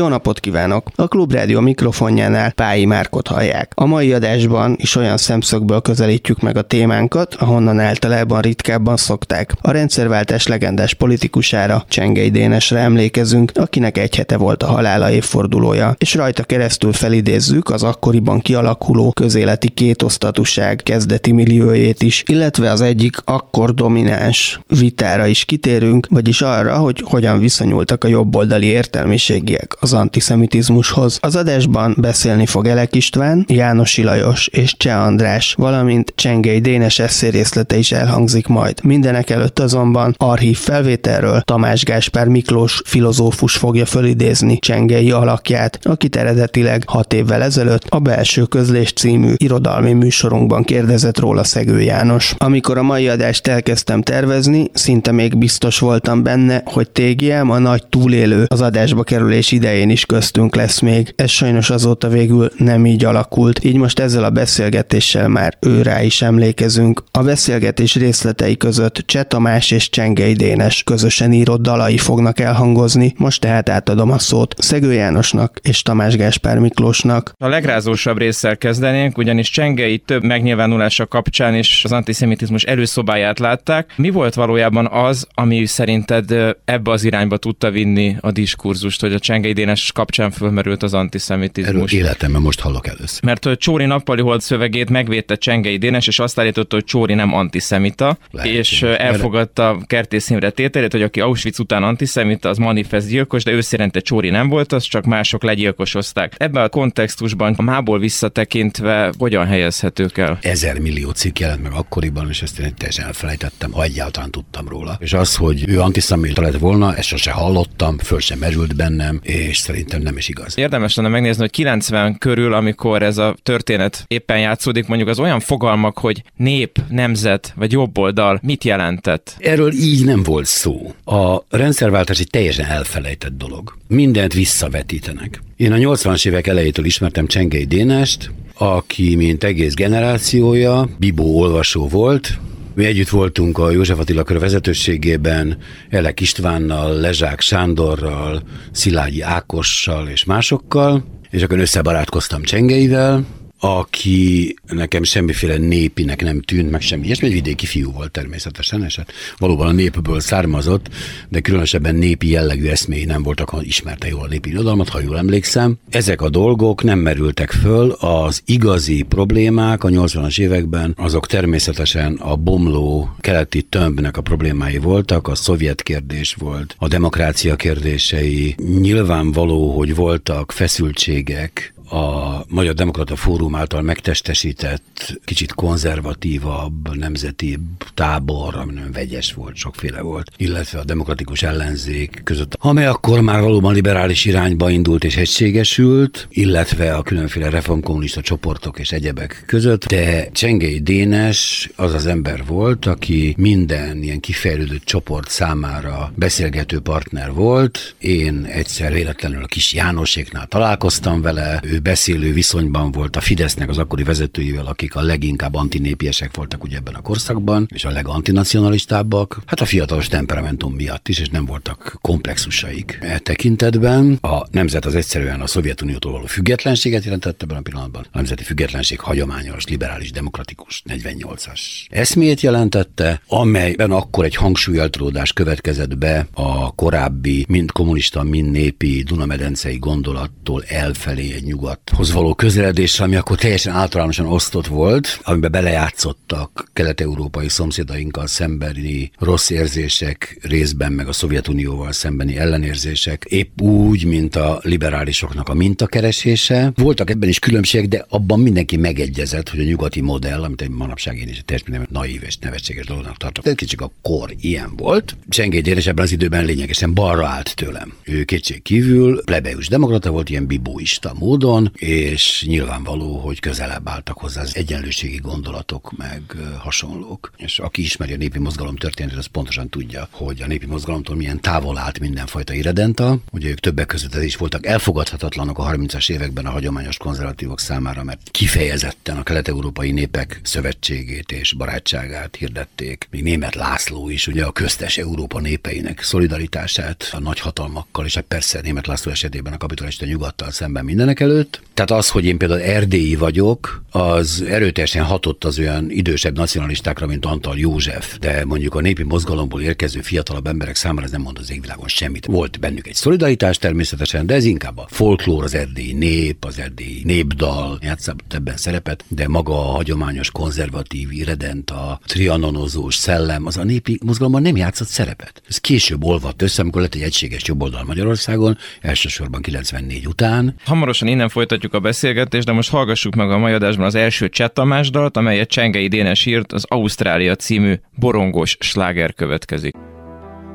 Jó napot kívánok! A Klubrádió mikrofonjánál Pályi Márkot hallják. A mai adásban is olyan szemszögből közelítjük meg a témánkat, ahonnan általában ritkábban szokták. A rendszerváltás legendás politikusára, Csengei Dénesre emlékezünk, akinek egy hete volt a halála évfordulója, és rajta keresztül felidézzük az akkoriban kialakuló közéleti kétosztatúság kezdeti milliójét is, illetve az egyik akkor domináns vitára is kitérünk, vagyis arra, hogy hogyan viszonyultak a jobboldali értelmiségiek az antiszemitizmushoz. Az adásban beszélni fog Elek István, János Ilajos és Cseh András, valamint Csengei Dénes eszérészlete is elhangzik majd. Mindenek előtt azonban archív felvételről Tamás Gáspár Miklós filozófus fogja fölidézni Csengei alakját, akit eredetileg hat évvel ezelőtt a Belső Közlés című irodalmi műsorunkban kérdezett róla Szegő János. Amikor a mai adást elkezdtem tervezni, szinte még biztos voltam benne, hogy TGM a nagy túlélő az adásba kerülés idején is köztünk lesz még. Ez sajnos azóta végül nem így alakult, így most ezzel a beszélgetéssel már ő rá is emlékezünk. A beszélgetés részletei között Cseh Tamás és Csengei Dénes közösen írott dalai fognak elhangozni, most tehát átadom a szót Szegő Jánosnak és Tamás Gáspár Miklósnak. A legrázósabb résszel kezdenénk, ugyanis Csengei több megnyilvánulása kapcsán is az antiszemitizmus előszobáját látták. Mi volt valójában az, ami szerinted ebbe az irányba tudta vinni a diskurzust, hogy a Csengei Dénes kapcsán fölmerült az antiszemitizmus. Erről életemben most hallok először. Mert hogy Csóri nappali hold szövegét megvédte Csengei Dénes, és azt állította, hogy Csóri nem antiszemita, Lehet, és elfogadta Kertész Imre tételét, hogy aki Auschwitz után antiszemita, az manifest gyilkos, de ő szerinte Csóri nem volt, az csak mások legyilkosozták. Ebben a kontextusban a mából visszatekintve hogyan helyezhetők el? Ezer millió cikk jelent meg akkoriban, és ezt én teljesen elfelejtettem, ha egyáltalán tudtam róla. És az, hogy ő antiszemita lett volna, ezt sose hallottam, föl sem merült bennem, és szerintem nem is igaz. Érdemes lenne megnézni, hogy 90 körül, amikor ez a történet éppen játszódik, mondjuk az olyan fogalmak, hogy nép, nemzet vagy jobboldal mit jelentett? Erről így nem volt szó. A rendszerváltás egy teljesen elfelejtett dolog. Mindent visszavetítenek. Én a 80-as évek elejétől ismertem Csengei Dénest, aki, mint egész generációja, Bibó olvasó volt, mi együtt voltunk a József Attila kör vezetőségében, Elek Istvánnal, Lezsák Sándorral, Szilágyi Ákossal és másokkal, és akkor összebarátkoztam Csengeivel, aki nekem semmiféle népinek nem tűnt, meg semmi ilyesmi, egy vidéki fiú volt természetesen, és hát valóban a népből származott, de különösebben népi jellegű eszméi nem voltak, ha ismerte jól a népi irodalmat, ha jól emlékszem. Ezek a dolgok nem merültek föl, az igazi problémák a 80-as években, azok természetesen a bomló keleti tömbnek a problémái voltak, a szovjet kérdés volt, a demokrácia kérdései, nyilvánvaló, hogy voltak feszültségek a Magyar Demokrata Fórum által megtestesített, kicsit konzervatívabb, nemzeti tábor, ami nagyon vegyes volt, sokféle volt, illetve a demokratikus ellenzék között, amely akkor már valóban liberális irányba indult és egységesült, illetve a különféle reformkommunista csoportok és egyebek között, de Csengei Dénes az az ember volt, aki minden ilyen kifejlődött csoport számára beszélgető partner volt. Én egyszer véletlenül a kis Jánoséknál találkoztam vele, ő beszélő viszonyban volt a Fidesznek az akkori vezetőivel, akik a leginkább antinépiesek voltak ugye ebben a korszakban, és a legantinacionalistábbak. Hát a fiatalos temperamentum miatt is, és nem voltak komplexusaik e tekintetben. A nemzet az egyszerűen a Szovjetuniótól való függetlenséget jelentette ebben a pillanatban. A nemzeti függetlenség hagyományos, liberális, demokratikus 48-as eszmét jelentette, amelyben akkor egy hangsúlyeltródás következett be a korábbi, mind kommunista, mind népi Dunamedencei gondolattól elfelé egy nyugat nyugathoz való közeledésre, ami akkor teljesen általánosan osztott volt, amiben belejátszottak kelet-európai szomszédainkkal szembeni rossz érzések, részben meg a Szovjetunióval szembeni ellenérzések, épp úgy, mint a liberálisoknak a mintakeresése. Voltak ebben is különbségek, de abban mindenki megegyezett, hogy a nyugati modell, amit egy manapság én is teljesen naív és nevetséges dolognak tartok, de kicsit a kor ilyen volt. Csengéd és ebben az időben lényegesen balra állt tőlem. Ő kétség kívül plebeus demokrata volt, ilyen bibóista módon, Fronton, és nyilvánvaló, hogy közelebb álltak hozzá az egyenlőségi gondolatok, meg hasonlók. És aki ismeri a népi mozgalom történetét, az pontosan tudja, hogy a népi mozgalomtól milyen távol állt mindenfajta irredenta. Ugye ők többek között is voltak elfogadhatatlanok a 30-as években a hagyományos konzervatívok számára, mert kifejezetten a kelet-európai népek szövetségét és barátságát hirdették. Még német László is ugye a köztes Európa népeinek szolidaritását a nagyhatalmakkal, és hát persze német László esetében a kapitalista nyugattal szemben mindenek előtt. Tehát az, hogy én például erdélyi vagyok, az erőteljesen hatott az olyan idősebb nacionalistákra, mint Antal József, de mondjuk a népi mozgalomból érkező fiatalabb emberek számára ez nem mond az égvilágon semmit. Volt bennük egy szolidaritás természetesen, de ez inkább a folklór, az erdélyi nép, az erdélyi népdal játszott ebben szerepet, de maga a hagyományos konzervatív irredent, a trianonozós szellem, az a népi mozgalomban nem játszott szerepet. Ez később olvadt össze, amikor lett egy egységes jobboldal Magyarországon, elsősorban 94 után. Hamarosan innen folytatjuk a beszélgetést, de most hallgassuk meg a mai adásban az első Cseh Tamás dalt, amelyet Csengei Dénes írt, az Ausztrália című borongos sláger következik.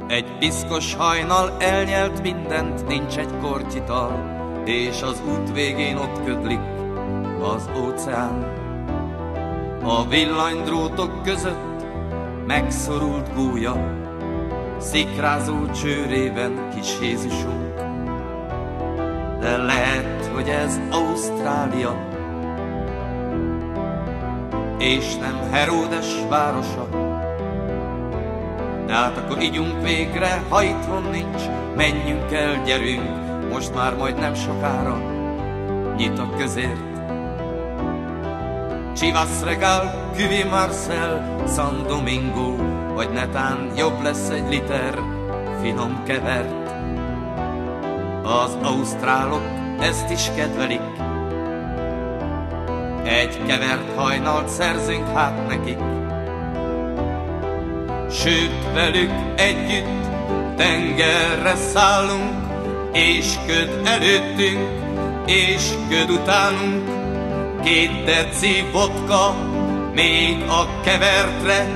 Egy piszkos hajnal elnyelt mindent, nincs egy kortyital, és az út végén ott ködlik az óceán. A villanydrótok között megszorult gúja, szikrázó csőrében kis Jézusunk. De lehet, hogy ez Ausztrália, és nem Heródes városa. De hát akkor ígyunk végre, ha itthon nincs, menjünk el, gyerünk, most már majd nem sokára nyit a közért. Chivas Regal, Küvi Marcel, San Domingo, vagy netán jobb lesz egy liter finom kevert. Az ausztrálok ezt is kedvelik, egy kevert hajnalt szerzünk hát nekik. Sőt, velük együtt tengerre szállunk, és köd előttünk, és köd utánunk. Két deci vodka, még a kevertre,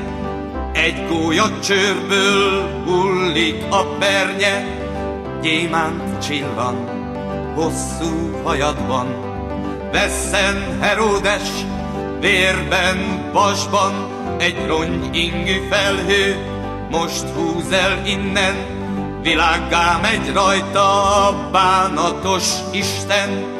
egy gólya csőrből hullik a pernye, gyémánt csillan, hosszú hajadban. Vesszen Heródes, vérben, vasban, egy rongy ingű felhő, most húz el innen, világgá megy rajta a bánatos Isten.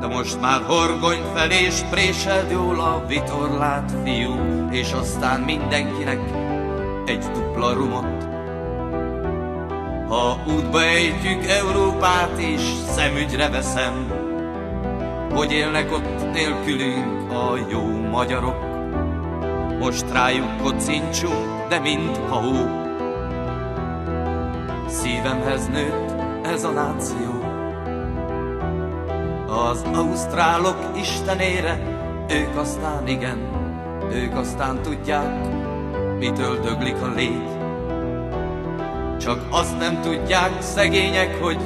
De most már horgony fel és préseld jól a vitorlát, fiú, és aztán mindenkinek egy dupla rumot. Ha útba ejtjük Európát és szemügyre veszem, hogy élnek ott nélkülünk a jó magyarok. Most rájuk kocincsunk, de mind ha hó. Szívemhez nőtt ez a náció. Az ausztrálok istenére, ők aztán igen, ők aztán tudják, mitől döglik a légy. Csak azt nem tudják szegények, hogy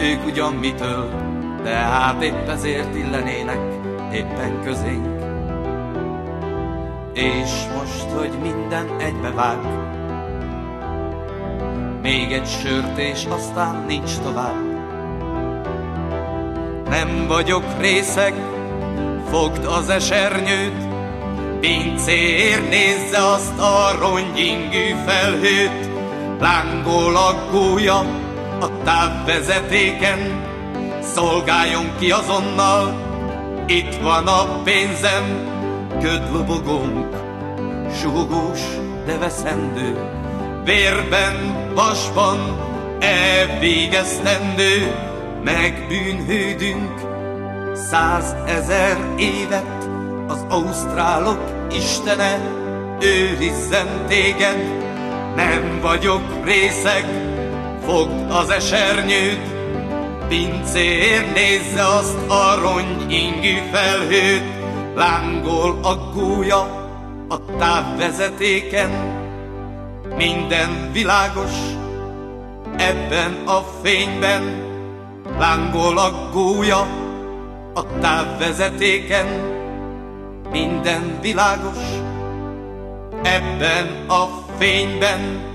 ők ugyan mitől, de hát épp ezért illenének éppen közénk. És most, hogy minden egybevág, még egy sört és aztán nincs tovább. Nem vagyok részeg, fogd az esernyőt, pincér nézze azt a rongyingű felhőt, lángol a gólya a távvezetéken, szolgáljon ki azonnal, itt van a pénzem, ködlobogónk, suhogós, de veszendő, vérben, vasban, elvégeztendő, megbűnhődünk, százezer évet ausztrálok istene, őrizzen téged, nem vagyok részeg, fogd az esernyőt, pincér nézze azt a rongy ingű felhőt, lángol a gúja a távvezetéken, minden világos ebben a fényben, lángol a gúja a távvezetéken, minden világos ebben a fényben.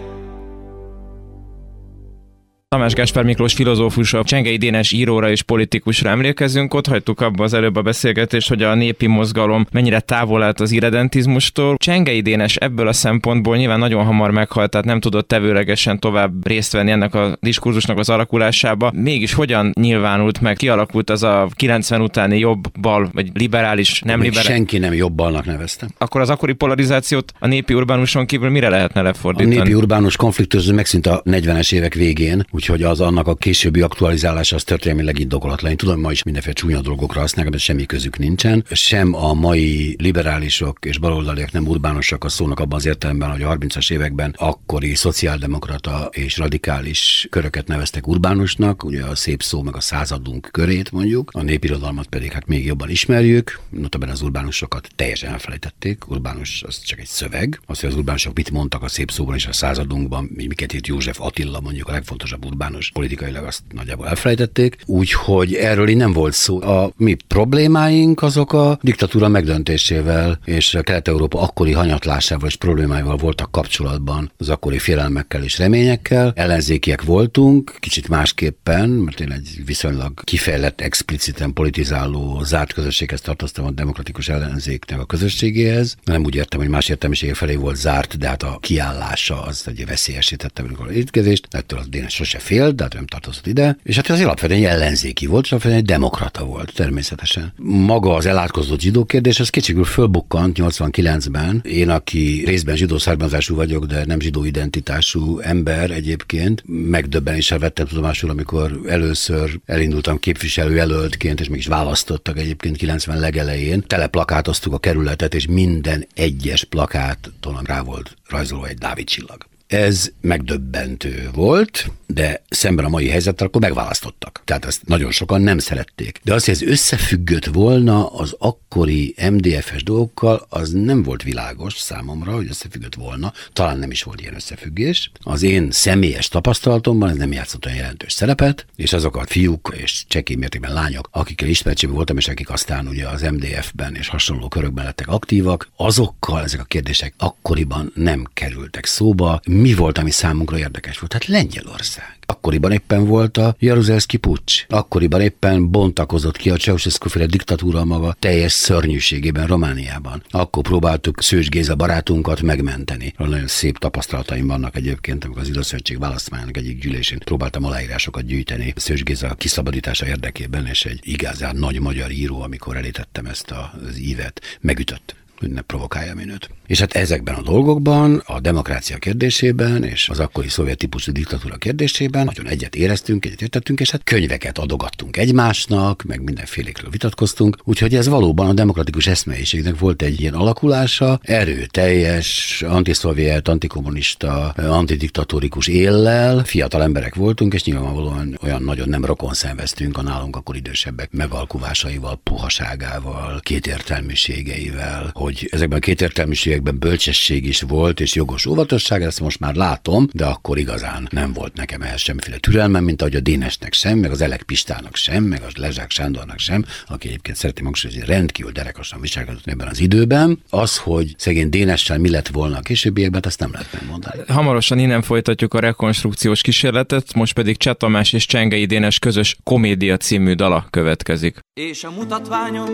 Tamás Gáspár Miklós filozófusra, Csengei Dénes íróra és politikusra emlékezünk. Ott hagytuk abba az előbb a beszélgetést, hogy a népi mozgalom mennyire távol állt az irredentizmustól. Csengei Dénes ebből a szempontból nyilván nagyon hamar meghalt, tehát nem tudott tevőlegesen tovább részt venni ennek a diskurzusnak az alakulásába. Mégis hogyan nyilvánult meg, kialakult az a 90 utáni jobb-bal, vagy liberális, nem liberális? Senki nem jobbalnak nevezte. Akkor az akkori polarizációt a népi urbánuson kívül mire lehetne lefordítani? A népi urbánus konfliktus megszűnt a 40-es évek végén, úgyhogy az annak a későbbi aktualizálása az történelmileg indokolatlan. Én tudom, ma is mindenféle csúnya dolgokra használják, de semmi közük nincsen. Sem a mai liberálisok és baloldaliak nem urbánosak a szónak abban az értelemben, hogy a 30-as években akkori szociáldemokrata és radikális köröket neveztek urbánusnak, ugye a szép szó meg a századunk körét mondjuk, a népirodalmat pedig hát még jobban ismerjük, notabene az urbánusokat teljesen elfelejtették, urbánus az csak egy szöveg, az, hogy az urbánusok mit mondtak a szép szóban és a századunkban, miket írt József Attila mondjuk a legfontosabb urbánus politikailag azt nagyjából elfelejtették, úgyhogy erről így nem volt szó. A mi problémáink azok a diktatúra megdöntésével és a Kelet-Európa akkori hanyatlásával és problémáival voltak kapcsolatban az akkori félelmekkel és reményekkel. Ellenzékiek voltunk, kicsit másképpen, mert én egy viszonylag kifejlett, expliciten politizáló zárt közösséghez tartoztam a demokratikus ellenzéknek a közösségéhez. Nem úgy értem, hogy más értelmisége felé volt zárt, de hát a kiállása az egy veszélyesítette a étkezést. Ettől az Dénes sose fél, de hát nem tartozott ide. És hát az alapvetően ellenzéki volt, és alapvetően egy demokrata volt természetesen. Maga az elátkozott zsidó kérdés, az kicsikül fölbukkant 89-ben. Én, aki részben zsidó származású vagyok, de nem zsidó identitású ember egyébként, megdöbbenéssel vettem tudomásul, amikor először elindultam képviselőjelöltként, és mégis választottak egyébként 90 legelején. Teleplakátoztuk a kerületet, és minden egyes plakáton rá volt rajzolva egy Dávid csillag. Ez megdöbbentő volt, de szemben a mai helyzettel akkor megválasztottak. Tehát ezt nagyon sokan nem szerették. De az, hogy ez összefüggött volna az akkori MDF-es dolgokkal, az nem volt világos számomra, hogy összefüggött volna. Talán nem is volt ilyen összefüggés. Az én személyes tapasztalatomban ez nem játszott olyan jelentős szerepet, és azok a fiúk és csekély mértékben lányok, akikkel ismertségben voltam, és akik aztán ugye az MDF-ben és hasonló körökben lettek aktívak, azokkal ezek a kérdések akkoriban nem kerültek szóba mi volt, ami számunkra érdekes volt? Hát Lengyelország. Akkoriban éppen volt a Jaruzelszki pucs. Akkoriban éppen bontakozott ki a Ceausescu féle diktatúra maga teljes szörnyűségében Romániában. Akkor próbáltuk Szős Géza barátunkat megmenteni. Nagyon szép tapasztalataim vannak egyébként, amikor az Időszövetség választmányának egyik gyűlésén próbáltam aláírásokat gyűjteni Szős Géza kiszabadítása érdekében, és egy igazán nagy magyar író, amikor elítettem ezt az ívet, megütött hogy ne provokáljam én őt. És hát ezekben a dolgokban, a demokrácia kérdésében és az akkori szovjet típusú diktatúra kérdésében nagyon egyet éreztünk, egyet értettünk, és hát könyveket adogattunk egymásnak, meg mindenfélékről vitatkoztunk, úgyhogy ez valóban a demokratikus eszmeiségnek volt egy ilyen alakulása, erőteljes, antiszovjet, antikommunista, antidiktatórikus éllel, fiatal emberek voltunk, és nyilvánvalóan olyan nagyon nem rokon szenveztünk a nálunk akkor idősebbek megalkuvásaival, puhaságával, kétértelműségeivel, hogy ezekben a kétértelműségek ezekben bölcsesség is volt, és jogos óvatosság, ezt most már látom, de akkor igazán nem volt nekem ehhez semmiféle türelmem, mint ahogy a Dénesnek sem, meg az Elek Pistának sem, meg a Lezsák Sándornak sem, aki egyébként szereti hangsúlyozni, hogy rendkívül derekasan viselkedett ebben az időben. Az, hogy szegény Dénessel mi lett volna a későbbiekben, azt nem lehet megmondani. Hamarosan innen folytatjuk a rekonstrukciós kísérletet, most pedig Cseh Tamás és Csengei Dénes közös komédia című dala következik. És a mutatványom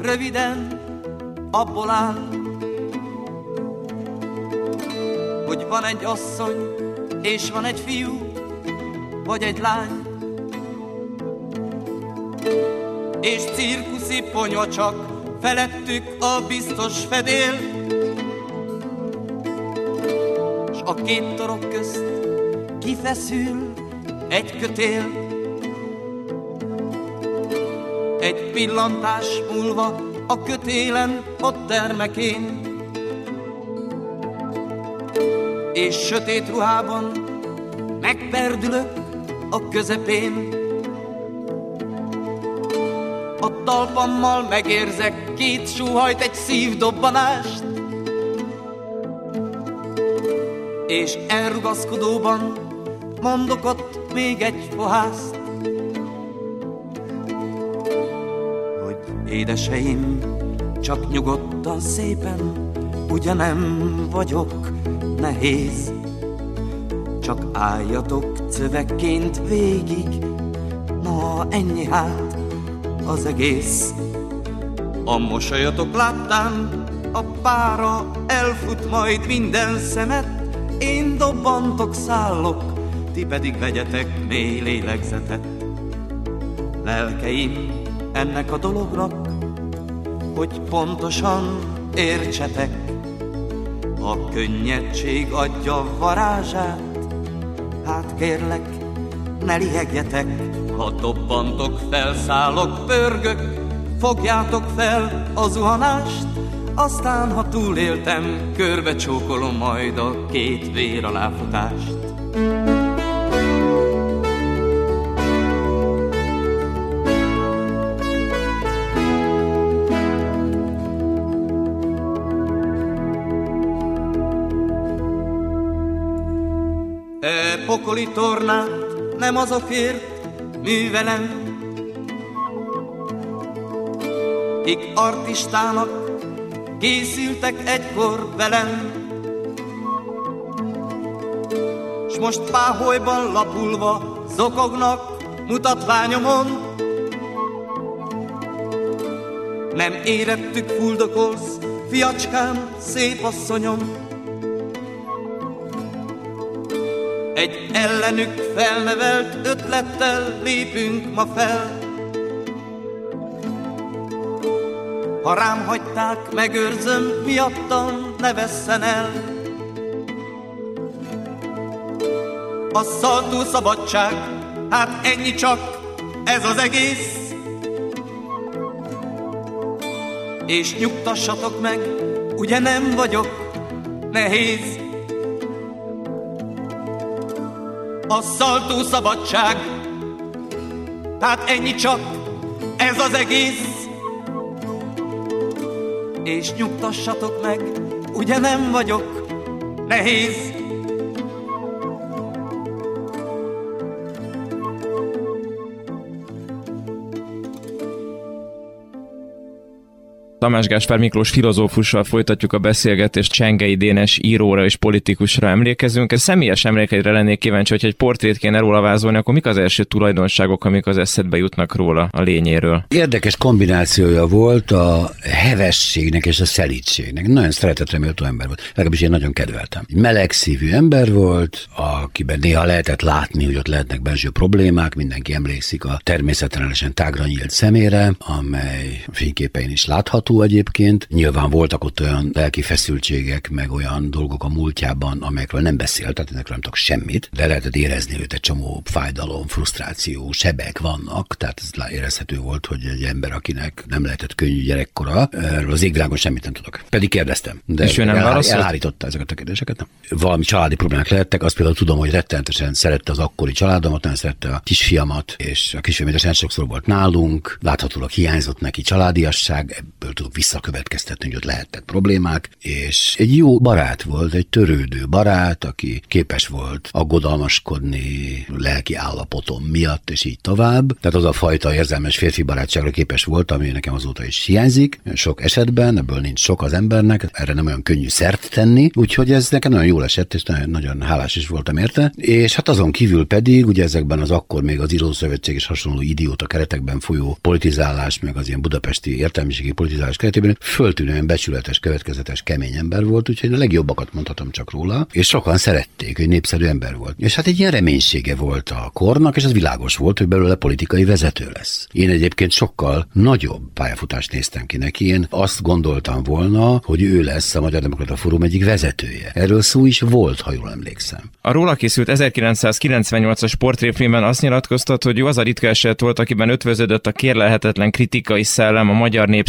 röviden abból áll, hogy van egy asszony, és van egy fiú, vagy egy lány. És cirkuszi ponya csak felettük a biztos fedél. S a két torok közt kifeszül egy kötél. Egy pillantás múlva a kötélen ott termekén. És sötét ruhában megperdülök a közepén. A talpammal megérzek két súhajt, egy szívdobbanást, és elrugaszkodóban mondok ott még egy fohászt, édeseim, csak nyugodtan szépen, ugye nem vagyok nehéz. Csak álljatok cövekként végig, na ennyi hát az egész. A mosolyatok láttán a pára elfut majd minden szemet, én dobbantok szállok, ti pedig vegyetek mély lélegzetet. Lelkeim ennek a dolognak, hogy pontosan értsetek, a könnyedség adja varázsát, hát kérlek, ne liegjetek, ha dobbantok, felszállok, pörgök, fogjátok fel a zuhanást, aztán, ha túléltem, körbe csókolom majd a két vér aláfutást. Tornát nem azokért művelem, kik artistának készültek egykor velem. S most páholyban lapulva zokognak mutatványomon. Nem érettük fuldokolsz, fiacskám, szép asszonyom. Egy ellenük felnevelt ötlettel lépünk ma fel, Ha rám hagyták, megőrzöm, miattam ne vesszen el. A szaltó szabadság, hát ennyi csak, ez az egész. És nyugtassatok meg, ugye nem vagyok nehéz. A szaltó szabadság, hát ennyi csak, ez az egész és nyugtassatok meg, ugye nem vagyok nehéz. Tamás Gáspár Miklós filozófussal folytatjuk a beszélgetést, Csengei Dénes íróra és politikusra emlékezünk. Ez személyes emlékeidre lennék kíváncsi, hogy egy portrét kéne róla vázolni, akkor mik az első tulajdonságok, amik az eszedbe jutnak róla a lényéről? Érdekes kombinációja volt a hevességnek és a szelítségnek. Nagyon szeretetre méltó ember volt. Legalábbis én nagyon kedveltem. Egy meleg szívű ember volt, akiben néha lehetett látni, hogy ott lehetnek belső problémák. Mindenki emlékszik a természetesen tágra nyílt szemére, amely fényképein is látható egyébként. Nyilván voltak ott olyan lelki feszültségek, meg olyan dolgok a múltjában, amelyekről nem beszélt, tehát ezekről nem tudok semmit, de lehetett érezni őt egy csomó fájdalom, frusztráció, sebek vannak, tehát ez érezhető volt, hogy egy ember, akinek nem lehetett könnyű gyerekkora, erről az égvilágon semmit nem tudok. Pedig kérdeztem, de És ő nem válaszolt? elhárította ezeket a kérdéseket. Nem. Valami családi problémák lehettek, azt például tudom, hogy rettenetesen szerette az akkori családomat, nagyon szerette a kisfiamat, és a kisfiam sokszor volt nálunk, láthatólag hiányzott neki családiasság, ebből tudok visszakövetkeztetni, hogy ott lehettek problémák, és egy jó barát volt, egy törődő barát, aki képes volt aggodalmaskodni lelki állapotom miatt, és így tovább. Tehát az a fajta érzelmes férfi barátságra képes volt, ami nekem azóta is hiányzik. Sok esetben, ebből nincs sok az embernek, erre nem olyan könnyű szert tenni, úgyhogy ez nekem nagyon jól esett, és nagyon, nagyon hálás is voltam érte. És hát azon kívül pedig, ugye ezekben az akkor még az Írószövetség és hasonló idióta keretekben folyó politizálás, meg az ilyen budapesti értelmiségi politizálás keretében föltűnően becsületes, következetes, kemény ember volt, úgyhogy a legjobbakat mondhatom csak róla, és sokan szerették, hogy népszerű ember volt. És hát egy ilyen reménysége volt a kornak, és az világos volt, hogy belőle politikai vezető lesz. Én egyébként sokkal nagyobb pályafutást néztem ki neki. Én azt gondoltam volna, hogy ő lesz a Magyar Demokrata Fórum egyik vezetője. Erről szó is volt, ha jól emlékszem. A róla készült 1998-as portréfilmben azt nyilatkoztat, hogy ő az a ritka eset volt, akiben ötvöződött a kérlelhetetlen kritikai szellem a magyar nép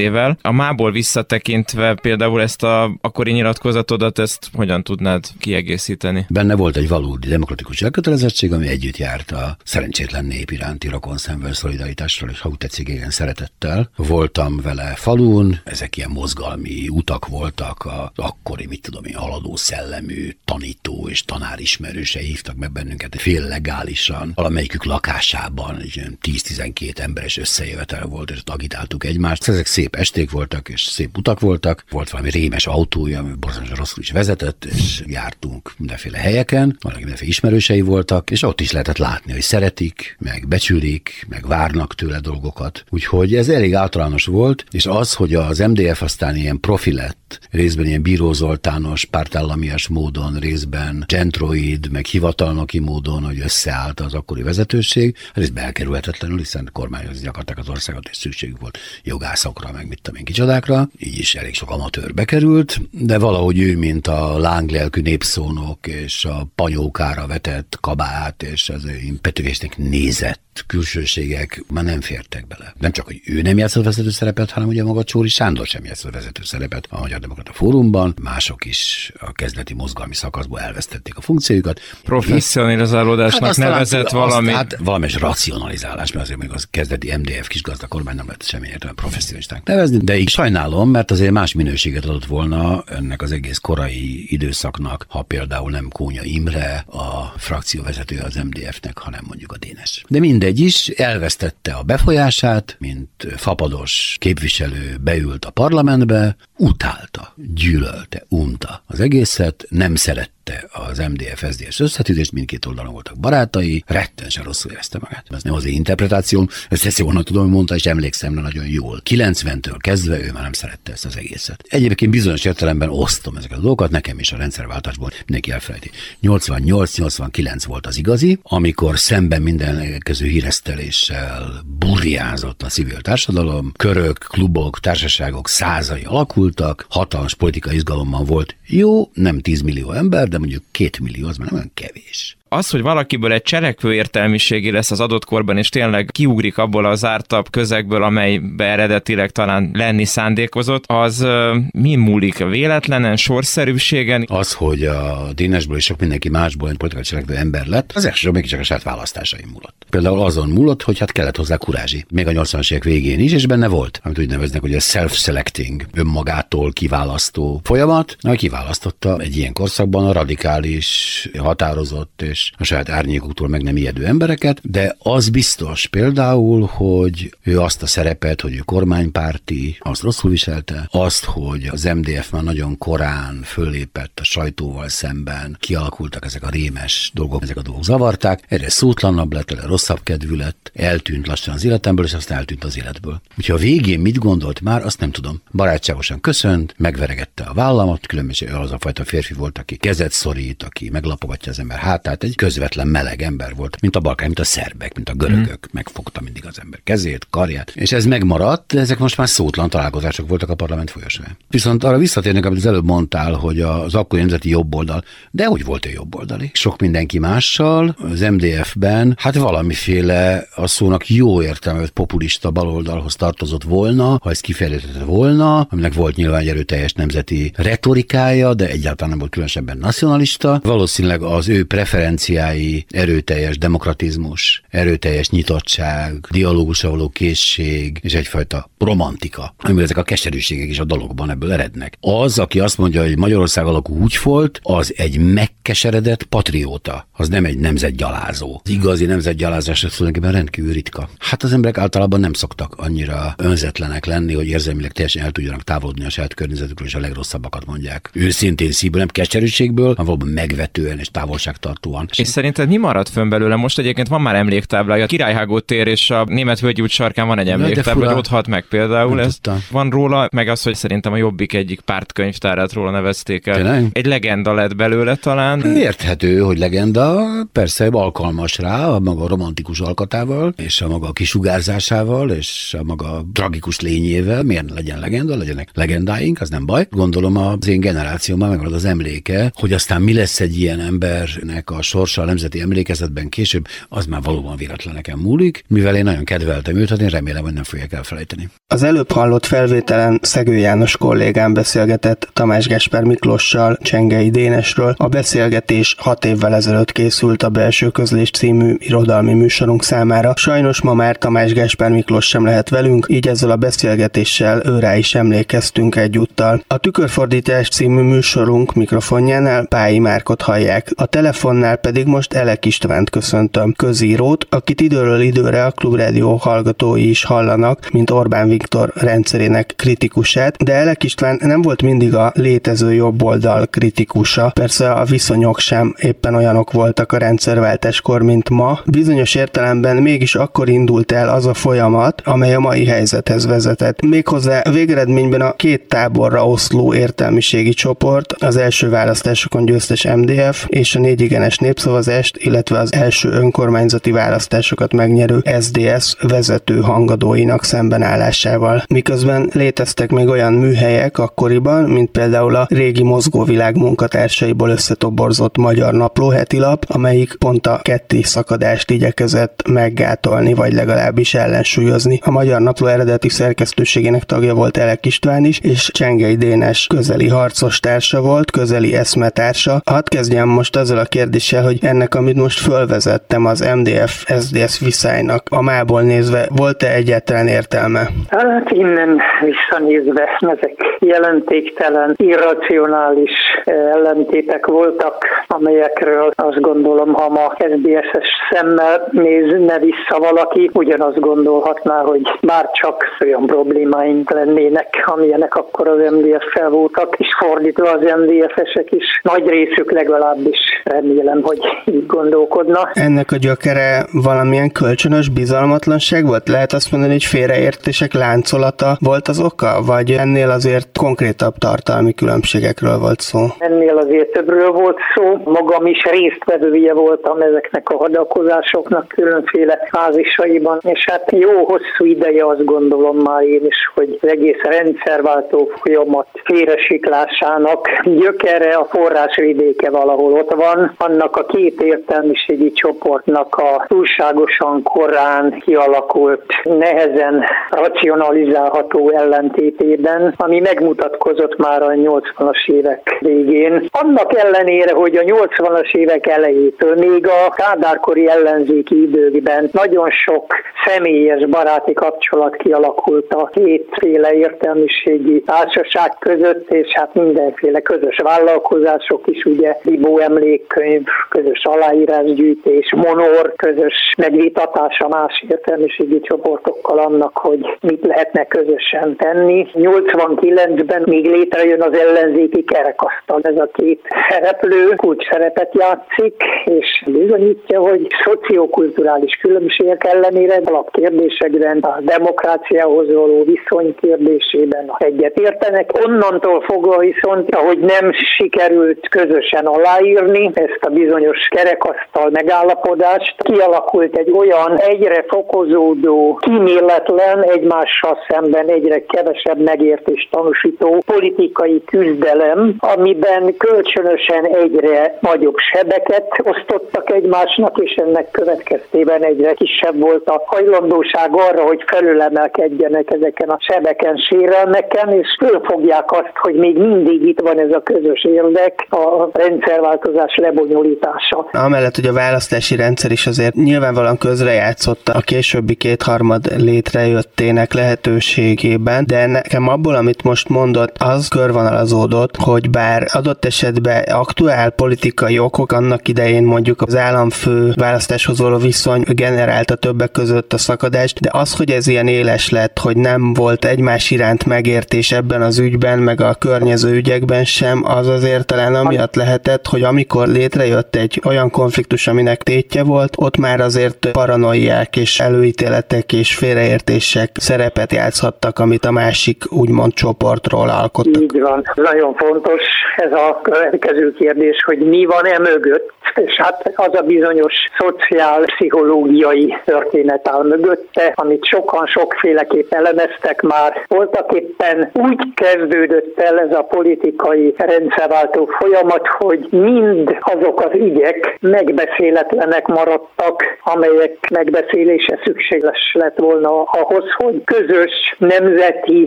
szeretetével. A mából visszatekintve például ezt a akkori nyilatkozatodat, ezt hogyan tudnád kiegészíteni? Benne volt egy valódi demokratikus elkötelezettség, ami együtt járt a szerencsétlen nép iránti rokonszenvvel, szolidaritással és ha úgy tetszik, igen, szeretettel. Voltam vele falun, ezek ilyen mozgalmi utak voltak, a akkori, mit tudom én, haladó szellemű tanító és tanárismerőse hívtak meg bennünket fél legálisan, valamelyikük lakásában, egy ilyen 10-12 emberes összejövetel volt, és agitáltuk egymást. Ezek szép esték voltak, és szép utak voltak, volt valami rémes autója, ami borzalmasan rosszul is vezetett, és jártunk mindenféle helyeken, valaki mindenféle ismerősei voltak, és ott is lehetett látni, hogy szeretik, meg becsülik, meg várnak tőle dolgokat. Úgyhogy ez elég általános volt, és az, hogy az MDF aztán ilyen profilett, részben ilyen bírózoltános, pártállamias módon, részben gentroid, meg hivatalnoki módon, hogy összeállt az akkori vezetőség, ez belkerülhetetlenül, hiszen kormányozni akarták az országot, és szükségük volt jogászokra, meg mit tudom én kicsodákra, így is elég sok amatőr bekerült, de valahogy ő, mint a lánglelkű népszónok és a panyókára vetett kabát, és az petővésnek nézett külsőségek már nem fértek bele. Nem csak, hogy ő nem játszott vezető szerepet, hanem ugye maga Csóri Sándor sem játszott vezető szerepet a Magyar Demokrata Fórumban, mások is a kezdeti mozgalmi szakaszból elvesztették a funkciójukat. Professzionalizálódásnak hát nevezett azt, valami. Hát valamelyes racionalizálás, mert azért még az kezdeti MDF kis gazda kormány nem lett semmi értelme professzionisták nevezni, de így sajnálom, mert azért más minőséget adott volna ennek az egész korai időszaknak, ha például nem Kónya Imre, a frakcióvezetője az MDF-nek, hanem mondjuk a Dénes. De mindegy is, elvesztette a befolyását, mint fapados képviselő beült a parlamentbe, utálta, gyűlölte, unta az egészet, nem szerette az MDF SZDSZ összetűzést, mindkét oldalon voltak barátai, rettensen rosszul érezte magát. Ez nem az én interpretációm, ezt ezt onnan tudom, hogy mondta, és emlékszem rá nagyon jól. 90-től kezdve ő már nem szerette ezt az egészet. Egyébként bizonyos értelemben osztom ezeket a dolgokat, nekem is a rendszerváltásból mindenki elfelejti. 88-89 volt az igazi, amikor szemben minden közű híreszteléssel burjázott a civil társadalom, körök, klubok, társaságok százai alakultak, hatalmas politikai izgalommal volt. Jó, nem 10 millió ember, de mondjuk két millió, az már nem olyan kevés az, hogy valakiből egy cselekvő értelmiségi lesz az adott korban, és tényleg kiugrik abból a zártabb közegből, amelybe eredetileg talán lenni szándékozott, az mi múlik? Véletlenen, sorszerűségen? Az, hogy a Dénesből és sok mindenki másból egy politikai cselekvő ember lett, az elsősorban mégiscsak a saját választásai múlott. Például azon múlott, hogy hát kellett hozzá kurázsi. Még a 80-as évek végén is, és benne volt, amit úgy neveznek, hogy a self-selecting, önmagától kiválasztó folyamat, na, kiválasztotta egy ilyen korszakban a radikális, határozott és és a saját árnyékoktól meg nem ijedő embereket, de az biztos például, hogy ő azt a szerepet, hogy ő kormánypárti, azt rosszul viselte, azt, hogy az MDF már nagyon korán föllépett a sajtóval szemben, kialakultak ezek a rémes dolgok, ezek a dolgok zavarták, egyre szótlanabb lett, egyre rosszabb kedvű lett, eltűnt lassan az életemből, és aztán eltűnt az életből. Úgyhogy a végén mit gondolt már, azt nem tudom. Barátságosan köszönt, megveregette a vállamat, különböző az a fajta férfi volt, aki kezet szorít, aki meglapogatja az ember hátát, egy közvetlen meleg ember volt, mint a balkán, mint a szerbek, mint a görögök, mm. megfogta mindig az ember kezét, karját, és ez megmaradt, ezek most már szótlan találkozások voltak a parlament folyosóján. Viszont arra visszatérnek, amit az előbb mondtál, hogy az akkori nemzeti jobboldal, de úgy volt egy jobboldali. Sok mindenki mással, az MDF-ben, hát valamiféle a szónak jó értelme, populista baloldalhoz tartozott volna, ha ezt kifejezhetett volna, aminek volt nyilván egy erőteljes nemzeti retorikája, de egyáltalán nem volt különösebben nacionalista. Valószínűleg az ő preferencia tendenciái, erőteljes demokratizmus, erőteljes nyitottság, dialógusra való készség és egyfajta romantika, amivel ezek a keserűségek is a dologban ebből erednek. Az, aki azt mondja, hogy Magyarország alakú úgy volt, az egy megkeseredett patrióta, az nem egy nemzetgyalázó. Az igazi nemzetgyalázás az tulajdonképpen rendkívül ritka. Hát az emberek általában nem szoktak annyira önzetlenek lenni, hogy érzelmileg teljesen el tudjanak távolodni a saját környezetükről, és a legrosszabbat mondják. Őszintén szívből, nem keserűségből, hanem valóban megvetően és távolságtartóan. És szerinted mi maradt fönn belőle? Most egyébként van már emléktábla, a Királyhágó tér és a Német Völgyút sarkán van egy emléktábla, hogy ott halt meg például. Ez van róla, meg az, hogy szerintem a Jobbik egyik pártkönyvtárát róla nevezték el. Tényleg? Egy legenda lett belőle talán. Érthető, hogy legenda, persze alkalmas rá a maga romantikus alkatával, és a maga kisugárzásával, és a maga tragikus lényével. Miért legyen legenda, legyenek legendáink, az nem baj. Gondolom az én generációmmal megmarad az emléke, hogy aztán mi lesz egy ilyen embernek a sor sorsa a nemzeti emlékezetben később, az már valóban véletlen nekem múlik, mivel én nagyon kedveltem őt, hát én remélem, hogy nem fogják elfelejteni. Az előbb hallott felvételen Szegő János kollégám beszélgetett Tamás Gesper Miklossal, Csengei Dénesről. A beszélgetés hat évvel ezelőtt készült a Belső Közlés című irodalmi műsorunk számára. Sajnos ma már Tamás Gesper Miklós sem lehet velünk, így ezzel a beszélgetéssel őrá is emlékeztünk egyúttal. A Tükörfordítás című műsorunk mikrofonjánál Pályi Márkot hallják. A telefonnál pedig most Elek Istvánt köszöntöm, közírót, akit időről időre a Klubrádió hallgatói is hallanak, mint Orbán Viktor rendszerének kritikusát, de Elek István nem volt mindig a létező jobboldal kritikusa, persze a viszonyok sem éppen olyanok voltak a rendszerváltáskor, mint ma. Bizonyos értelemben mégis akkor indult el az a folyamat, amely a mai helyzethez vezetett. Méghozzá végeredményben a két táborra oszló értelmiségi csoport, az első választásokon győztes MDF és a négy igenes népszavazást, illetve az első önkormányzati választásokat megnyerő SDS vezető hangadóinak szembenállásával. Miközben léteztek még olyan műhelyek akkoriban, mint például a régi mozgóvilág munkatársaiból összetoborzott Magyar Napló lap, amelyik pont a ketté szakadást igyekezett meggátolni, vagy legalábbis ellensúlyozni. A Magyar Napló eredeti szerkesztőségének tagja volt Elek István is, és Csengei Dénes közeli harcos társa volt, közeli eszmetársa. Hadd kezdjem most azzal a kérdéssel, hogy ennek, amit most fölvezettem, az MDF-SDS viszálynak a mából nézve, volt-e egyáltalán értelme? Hát innen visszanézve ezek jelentéktelen, irracionális ellentétek voltak, amelyekről azt gondolom, ha ma SZDSZ-es szemmel nézne vissza valaki, ugyanazt gondolhatná, hogy már csak olyan problémáink lennének, amilyenek akkor az MDF-fel voltak, és fordítva az MDF-esek is nagy részük legalábbis remélem, hogy így gondolkodna. Ennek a gyökere valamilyen kölcsönös bizalmatlanság volt? Lehet azt mondani, hogy félreértések láncolata volt az oka, vagy ennél azért konkrétabb tartalmi különbségekről volt szó? Ennél azért többről volt szó. Magam is résztvevője voltam ezeknek a hadakozásoknak különféle fázisaiban, és hát jó hosszú ideje azt gondolom már én is, hogy az egész rendszerváltó folyamat félresiklásának gyökere a forrásvidéke valahol ott van, annak a két értelmiségi csoportnak a túlságosan korán kialakult, nehezen racionalizálható ellentétében, ami megmutatkozott már a 80-as évek végén. Annak ellenére, hogy a 80-as évek elejétől még a kádárkori ellenzéki időkben nagyon sok személyes baráti kapcsolat kialakult a kétféle értelmiségi társaság között, és hát mindenféle közös vállalkozások is, ugye Bibó emlékkönyv, közös aláírásgyűjtés, monor, közös megvitatása más értelmiségi csoportokkal annak, hogy mit lehetne közösen tenni. 89-ben még létrejön az ellenzéki kerekasztal. Ez a két szereplő kulcs szerepet játszik, és bizonyítja, hogy szociokulturális különbségek ellenére alapkérdésekben, a demokráciához való viszony kérdésében egyetértenek. Onnantól fogva viszont, ahogy nem sikerült közösen aláírni ezt a bizonyos kerekasztal megállapodást, kialakult egy olyan egyre fokozódó, kíméletlen, egymással szemben egyre kevesebb megértést tanúsító politikai küzdelem, amiben kölcsönösen egyre nagyobb sebeket osztottak egymásnak, és ennek következtében egyre kisebb volt a hajlandóság arra, hogy felülemelkedjenek ezeken a sebeken, sérelmeken, és fölfogják azt, hogy még mindig itt van ez a közös érdek, a rendszerváltozás lebonyolítása. Amellett, hogy a választási rendszer is azért nyilvánvalóan közrejátszott a későbbi kétharmad létrejöttének lehetőségében, de nekem abból, amit most mondott, az körvonalazódott, hogy bár adott esetben aktuál politikai okok annak idején mondjuk az államfő választáshoz való viszony generálta többek között a szakadást, de az, hogy ez ilyen éles lett, hogy nem volt egymás iránt megértés ebben az ügyben, meg a környező ügyekben sem, az azért talán amiatt lehetett, hogy amikor létrejött egy olyan konfliktus, aminek tétje volt, ott már azért paranoiák és előítéletek és félreértések szerepet játszhattak, amit a másik úgymond csoportról alkottak. Így van. Nagyon fontos ez a következő kérdés, hogy mi van e mögött, és hát az a bizonyos szociál-pszichológiai történet áll mögötte, amit sokan sokféleképp elemeztek már. Voltak éppen úgy kezdődött el ez a politikai rendszerváltó folyamat, hogy mind azok az ügyek megbeszéletlenek maradtak, amelyek megbeszélése szükséges lett volna ahhoz, hogy közös nemzeti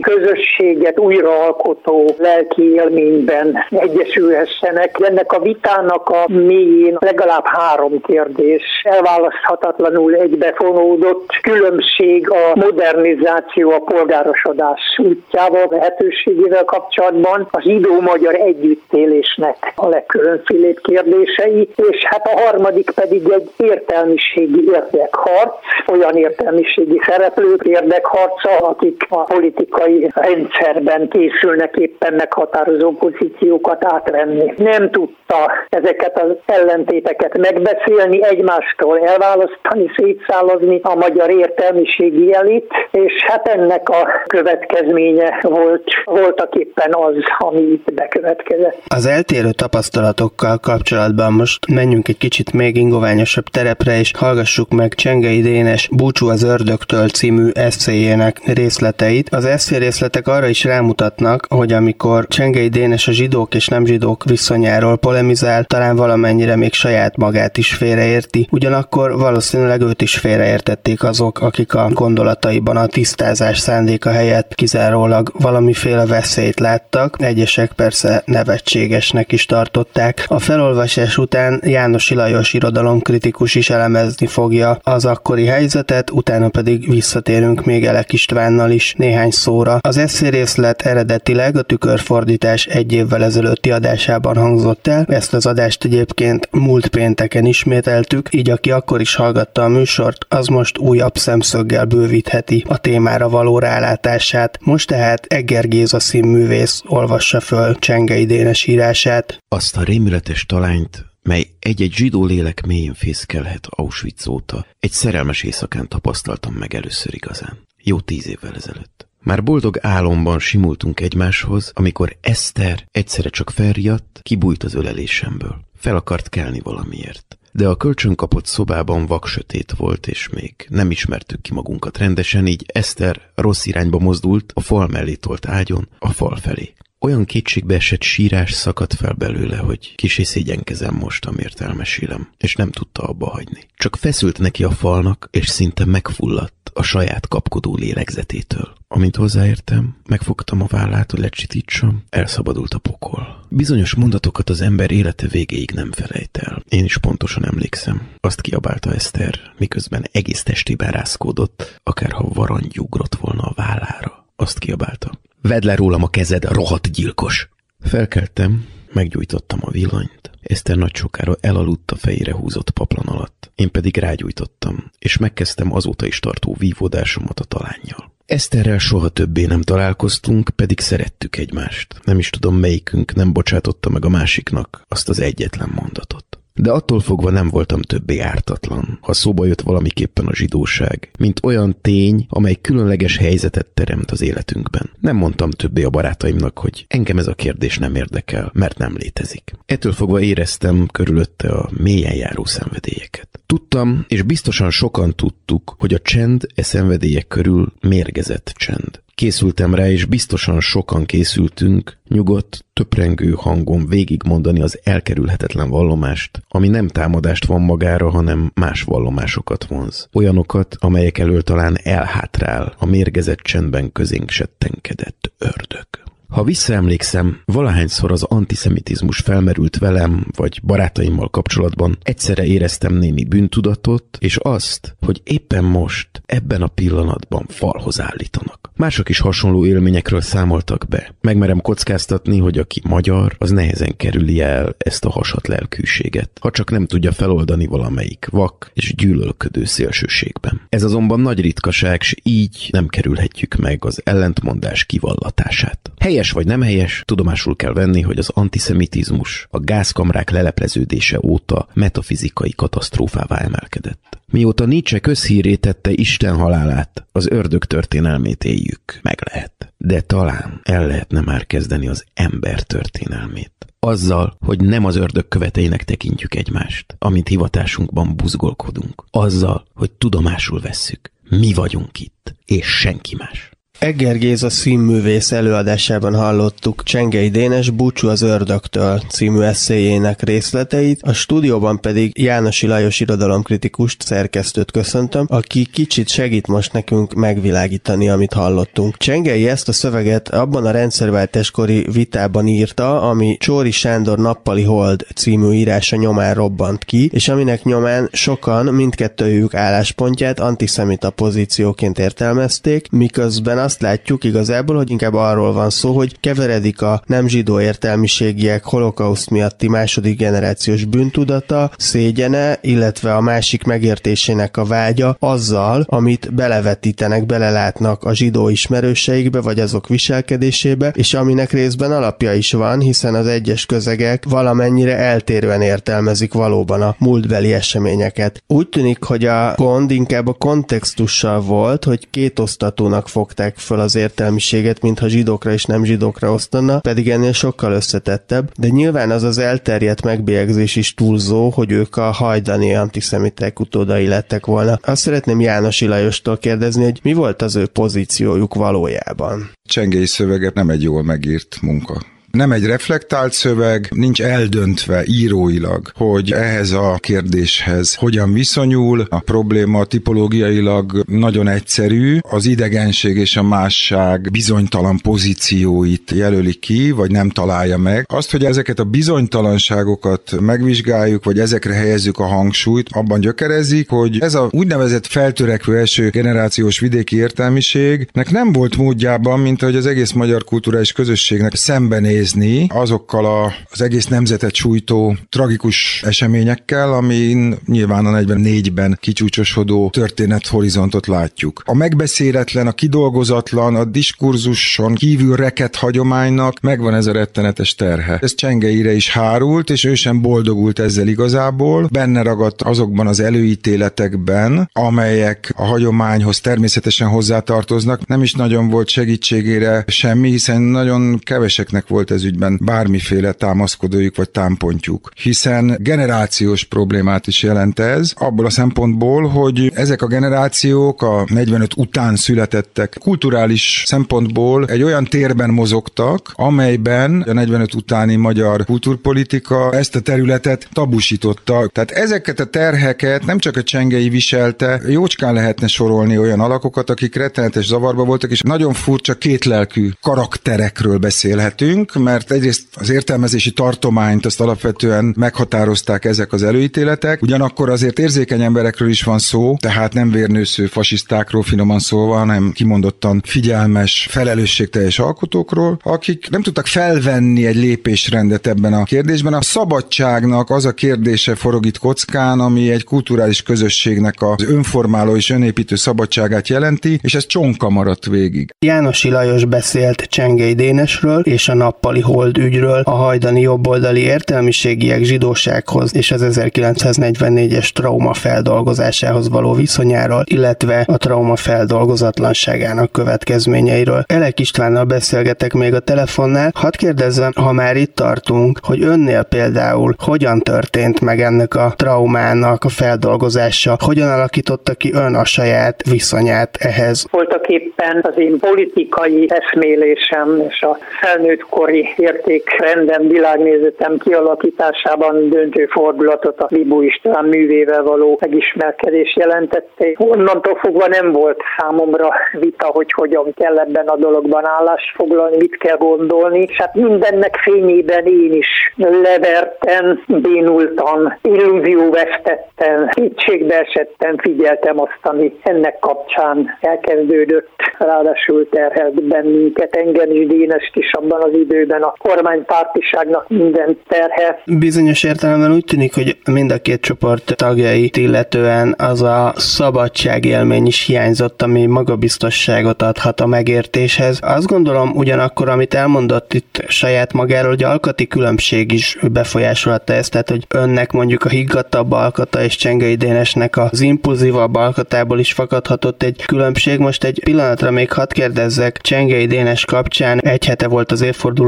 közösséget újraalkotó lelki élményben egyesülhessenek. Ennek a vitának a mélyén legalább három kérdés. Elválaszthatatlanul egybefonódott különbség a modernizáció, a polgárosodás útjával, lehetőségével kapcsolatban, az idó-magyar együttélésnek a legkülönfélébb kérdései, és hát a harmadik pedig egy értelmiségi érdekharc, olyan értelmiségi szereplők érdekharca, akik a politikai rendszerben készülnek éppen meghatározó pozíciókat átvenni. Nem tudta ezeket az ellentéteket megbeszélni, egymástól elválasztani, szétszállazni a magyar értelmiségi elit, és hát ennek a következménye volt, voltak éppen az, ami itt bekövetkezett. Az eltérő tapasztalatokkal kapcsolatban most menjünk egy kicsit még ingoványosabb terepre, és hallgassuk meg Csengei Dénes Búcsú az ördögtől című eszéjének részleteit. Az eszé részletek arra is rámutatnak, hogy amikor Csengei Dénes a zsidók és nem zsidók viszonyáról polemizál, talán valamennyire még saját magát is félreérti, ugyanakkor valószínűleg őt is félreértették azok, akik a gondolataiban a tisztázás szándéka helyett kizárólag valamiféle veszélyt láttak, egyesek persze nevetségesnek is tartották. A felolvasás után János Ilajos irodalomkritikus is elemezni fogja az akkori helyzetet, utána pedig visszatérünk még Elek Istvánnal is néhány szóra. Az eszé részlet eredetileg a tükörfordítás egy évvel ezelőtti adásában hangzott el, ezt az adást egyébként múlt pénteken ismételtük, így aki akkor is hallgatta a műsort, az most újabb szemszöggel bővítheti a témára való rálátását. Most tehát Egger Géza színművész olvassa föl Csengei Dénes írását. Azt a rémületes talányt, mely egy-egy zsidó lélek mélyén fészkelhet Auschwitz óta, egy szerelmes éjszakán tapasztaltam meg először igazán. Jó tíz évvel ezelőtt. Már boldog álomban simultunk egymáshoz, amikor Eszter egyszerre csak felriadt, kibújt az ölelésemből. Fel akart kelni valamiért de a kölcsön kapott szobában vak sötét volt, és még nem ismertük ki magunkat rendesen, így Eszter rossz irányba mozdult, a fal mellé tolt ágyon, a fal felé. Olyan kétségbe esett sírás szakadt fel belőle, hogy kisé szégyenkezem most, amért elmesélem, és nem tudta abba hagyni. Csak feszült neki a falnak, és szinte megfulladt a saját kapkodó lélegzetétől. Amint hozzáértem, megfogtam a vállát, hogy lecsitítsam, elszabadult a pokol. Bizonyos mondatokat az ember élete végéig nem felejt el. Én is pontosan emlékszem. Azt kiabálta Eszter, miközben egész testében rászkódott, akárha varangy ugrott volna a vállára. Azt kiabálta. Vedd le rólam a kezed, rohadt gyilkos! Felkeltem, meggyújtottam a villanyt. Eszter nagy sokára elaludt a fejére húzott paplan alatt. Én pedig rágyújtottam, és megkezdtem azóta is tartó vívódásomat a talányjal. Eszterrel soha többé nem találkoztunk, pedig szerettük egymást. Nem is tudom, melyikünk nem bocsátotta meg a másiknak azt az egyetlen mondatot. De attól fogva nem voltam többé ártatlan, ha szóba jött valamiképpen a zsidóság, mint olyan tény, amely különleges helyzetet teremt az életünkben. Nem mondtam többé a barátaimnak, hogy engem ez a kérdés nem érdekel, mert nem létezik. Ettől fogva éreztem körülötte a mélyen járó szenvedélyeket. Tudtam, és biztosan sokan tudtuk, hogy a csend e szenvedélyek körül mérgezett csend. Készültem rá, és biztosan sokan készültünk nyugodt, töprengő hangon végigmondani az elkerülhetetlen vallomást, ami nem támadást van magára, hanem más vallomásokat vonz. Olyanokat, amelyek elől talán elhátrál a mérgezett csendben közénk settenkedett ördög. Ha visszaemlékszem, valahányszor az antiszemitizmus felmerült velem, vagy barátaimmal kapcsolatban, egyszerre éreztem némi bűntudatot, és azt, hogy éppen most, ebben a pillanatban falhoz állítanak. Mások is hasonló élményekről számoltak be. Megmerem kockáztatni, hogy aki magyar, az nehezen kerüli el ezt a hasat lelkűséget, ha csak nem tudja feloldani valamelyik vak és gyűlölködő szélsőségben. Ez azonban nagy ritkaság, s így nem kerülhetjük meg az ellentmondás kivallatását. Helyes vagy nem helyes, tudomásul kell venni, hogy az antiszemitizmus a gázkamrák lelepleződése óta metafizikai katasztrófává emelkedett. Mióta Nietzsche közhíré tette Isten halálát, az ördög történelmét éljük, meg lehet. De talán el lehetne már kezdeni az ember történelmét. Azzal, hogy nem az ördög követeinek tekintjük egymást, amint hivatásunkban buzgolkodunk. Azzal, hogy tudomásul vesszük. Mi vagyunk itt, és senki más. Egger Géza színművész előadásában hallottuk Csengei Dénes Búcsú az ördögtől című eszéjének részleteit, a stúdióban pedig János Lajos irodalomkritikust, szerkesztőt köszöntöm, aki kicsit segít most nekünk megvilágítani, amit hallottunk. Csengei ezt a szöveget abban a rendszerváltáskori vitában írta, ami Csóri Sándor Nappali Hold című írása nyomán robbant ki, és aminek nyomán sokan mindkettőjük álláspontját antiszemita pozícióként értelmezték, miközben azt azt látjuk igazából, hogy inkább arról van szó, hogy keveredik a nem zsidó értelmiségiek holokauszt miatti második generációs bűntudata, szégyene, illetve a másik megértésének a vágya azzal, amit belevetítenek, belelátnak a zsidó ismerőseikbe, vagy azok viselkedésébe, és aminek részben alapja is van, hiszen az egyes közegek valamennyire eltérően értelmezik valóban a múltbeli eseményeket. Úgy tűnik, hogy a gond inkább a kontextussal volt, hogy két osztatónak fogták föl az értelmiséget, mintha zsidókra és nem zsidókra osztana, pedig ennél sokkal összetettebb, de nyilván az az elterjedt megbélyegzés is túlzó, hogy ők a hajdani antiszemiták utódai lettek volna. Azt szeretném János Ilajostól kérdezni, hogy mi volt az ő pozíciójuk valójában? Csengéi szövege nem egy jól megírt munka nem egy reflektált szöveg, nincs eldöntve íróilag, hogy ehhez a kérdéshez hogyan viszonyul. A probléma tipológiailag nagyon egyszerű, az idegenség és a másság bizonytalan pozícióit jelöli ki, vagy nem találja meg. Azt, hogy ezeket a bizonytalanságokat megvizsgáljuk, vagy ezekre helyezzük a hangsúlyt, abban gyökerezik, hogy ez a úgynevezett feltörekvő első generációs vidéki értelmiségnek nem volt módjában, mint hogy az egész magyar kulturális közösségnek szembenéz nézni azokkal a, az egész nemzetet sújtó tragikus eseményekkel, amin nyilván a 44-ben kicsúcsosodó történethorizontot látjuk. A megbeszéletlen, a kidolgozatlan, a diskurzuson kívül reket hagyománynak megvan ez a rettenetes terhe. Ez Csengeire is hárult, és ő sem boldogult ezzel igazából. Benne ragadt azokban az előítéletekben, amelyek a hagyományhoz természetesen hozzátartoznak. Nem is nagyon volt segítségére semmi, hiszen nagyon keveseknek volt ez ügyben bármiféle támaszkodójuk vagy támpontjuk. Hiszen generációs problémát is jelent ez, abból a szempontból, hogy ezek a generációk a 45 után születettek kulturális szempontból egy olyan térben mozogtak, amelyben a 45 utáni magyar kulturpolitika ezt a területet tabusította. Tehát ezeket a terheket nem csak a csengei viselte, jócskán lehetne sorolni olyan alakokat, akik rettenetes zavarba voltak, és nagyon furcsa kétlelkű karakterekről beszélhetünk, mert egyrészt az értelmezési tartományt azt alapvetően meghatározták ezek az előítéletek, ugyanakkor azért érzékeny emberekről is van szó, tehát nem vérnősző fasisztákról finoman szólva, hanem kimondottan figyelmes, felelősségteljes alkotókról, akik nem tudtak felvenni egy lépésrendet ebben a kérdésben. A szabadságnak az a kérdése forog itt kockán, ami egy kulturális közösségnek az önformáló és önépítő szabadságát jelenti, és ez csonka maradt végig. János Lajos beszélt Csengei Dénesről és a nappal nappali hold ügyről, a hajdani jobboldali értelmiségiek zsidósághoz és az 1944-es trauma feldolgozásához való viszonyáról, illetve a trauma feldolgozatlanságának következményeiről. Elek Istvánnal beszélgetek még a telefonnál. Hadd kérdezzem, ha már itt tartunk, hogy önnél például hogyan történt meg ennek a traumának a feldolgozása, hogyan alakította ki ön a saját viszonyát ehhez? Voltak éppen az én politikai eszmélésem és a felnőtt kori értékrendem, világnézetem kialakításában döntő fordulatot a Vibu István művével való megismerkedés jelentette. Onnantól fogva nem volt számomra vita, hogy hogyan kell ebben a dologban állást foglalni, mit kell gondolni, és hát mindennek fényében én is levertem, bénultam, illúzióvesztettem, kétségbe esettem, figyeltem azt, ami ennek kapcsán elkezdődött, ráadásul terhelt bennünket, engem is Dénest is abban az időben ebben a kormánypártiságnak minden terhe. Bizonyos értelemben úgy tűnik, hogy mind a két csoport tagjait illetően az a szabadságélmény is hiányzott, ami magabiztosságot adhat a megértéshez. Azt gondolom ugyanakkor, amit elmondott itt saját magáról, hogy alkati különbség is befolyásolta ezt, tehát hogy önnek mondjuk a higgadtabb alkata és Csengei Dénesnek az impulzívabb alkatából is fakadhatott egy különbség. Most egy pillanatra még hadd kérdezzek, Csengei Dénes kapcsán egy hete volt az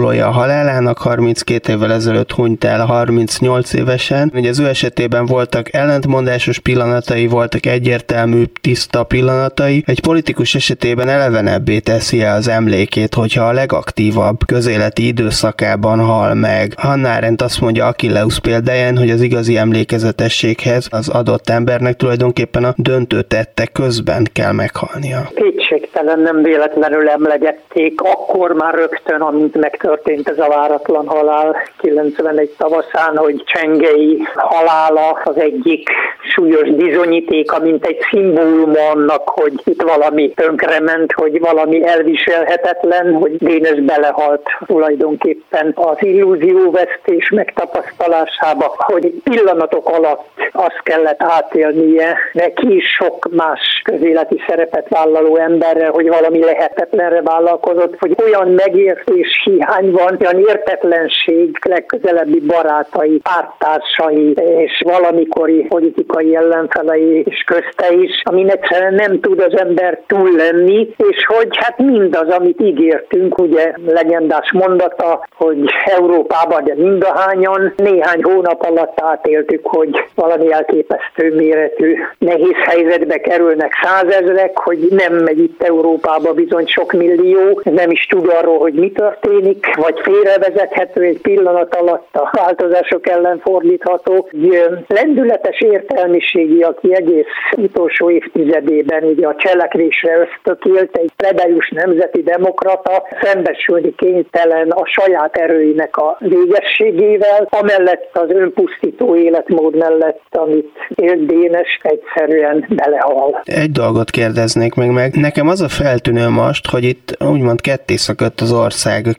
évfordulója a halálának, 32 évvel ezelőtt hunyt el 38 évesen. Ugye az ő esetében voltak ellentmondásos pillanatai, voltak egyértelmű, tiszta pillanatai. Egy politikus esetében elevenebbé teszi el az emlékét, hogyha a legaktívabb közéleti időszakában hal meg. Hannah Arendt azt mondja Achilleus példáján, hogy az igazi emlékezetességhez az adott embernek tulajdonképpen a döntő tette közben kell meghalnia. Kétségtelen nem véletlenül emlegették, akkor már rögtön, amint megtört történt ez a váratlan halál 91 tavaszán, hogy Csengei halála az egyik súlyos bizonyítéka, mint egy szimbólum annak, hogy itt valami tönkrement, hogy valami elviselhetetlen, hogy Dénes belehalt tulajdonképpen az illúzióvesztés megtapasztalásába, hogy pillanatok alatt azt kellett átélnie neki is sok más közéleti szerepet vállaló emberre, hogy valami lehetetlenre vállalkozott, hogy olyan megértés hiány van, olyan értetlenség legközelebbi barátai, pártársai és valamikori politikai ellenfelei és közte is, amin egyszerűen nem tud az ember túl lenni, és hogy hát mindaz, amit ígértünk, ugye legendás mondata, hogy Európában, de mindahányan néhány hónap alatt átéltük, hogy valami elképesztő méretű nehéz helyzetbe kerülnek százezrek, hogy nem megy itt Európába bizony sok millió, nem is tud arról, hogy mi történik, vagy félrevezethető egy pillanat alatt a változások ellen fordítható. Egy lendületes értelmiségi, aki egész utolsó évtizedében ugye a cselekvésre ösztökélt, egy plebejus nemzeti demokrata, szembesülni kénytelen a saját erőinek a végességével, amellett az önpusztító életmód mellett, amit élt Dénes, egyszerűen belehal. Egy dolgot kérdeznék meg meg. Nekem az a feltűnő most, hogy itt úgymond ketté szakadt az ország a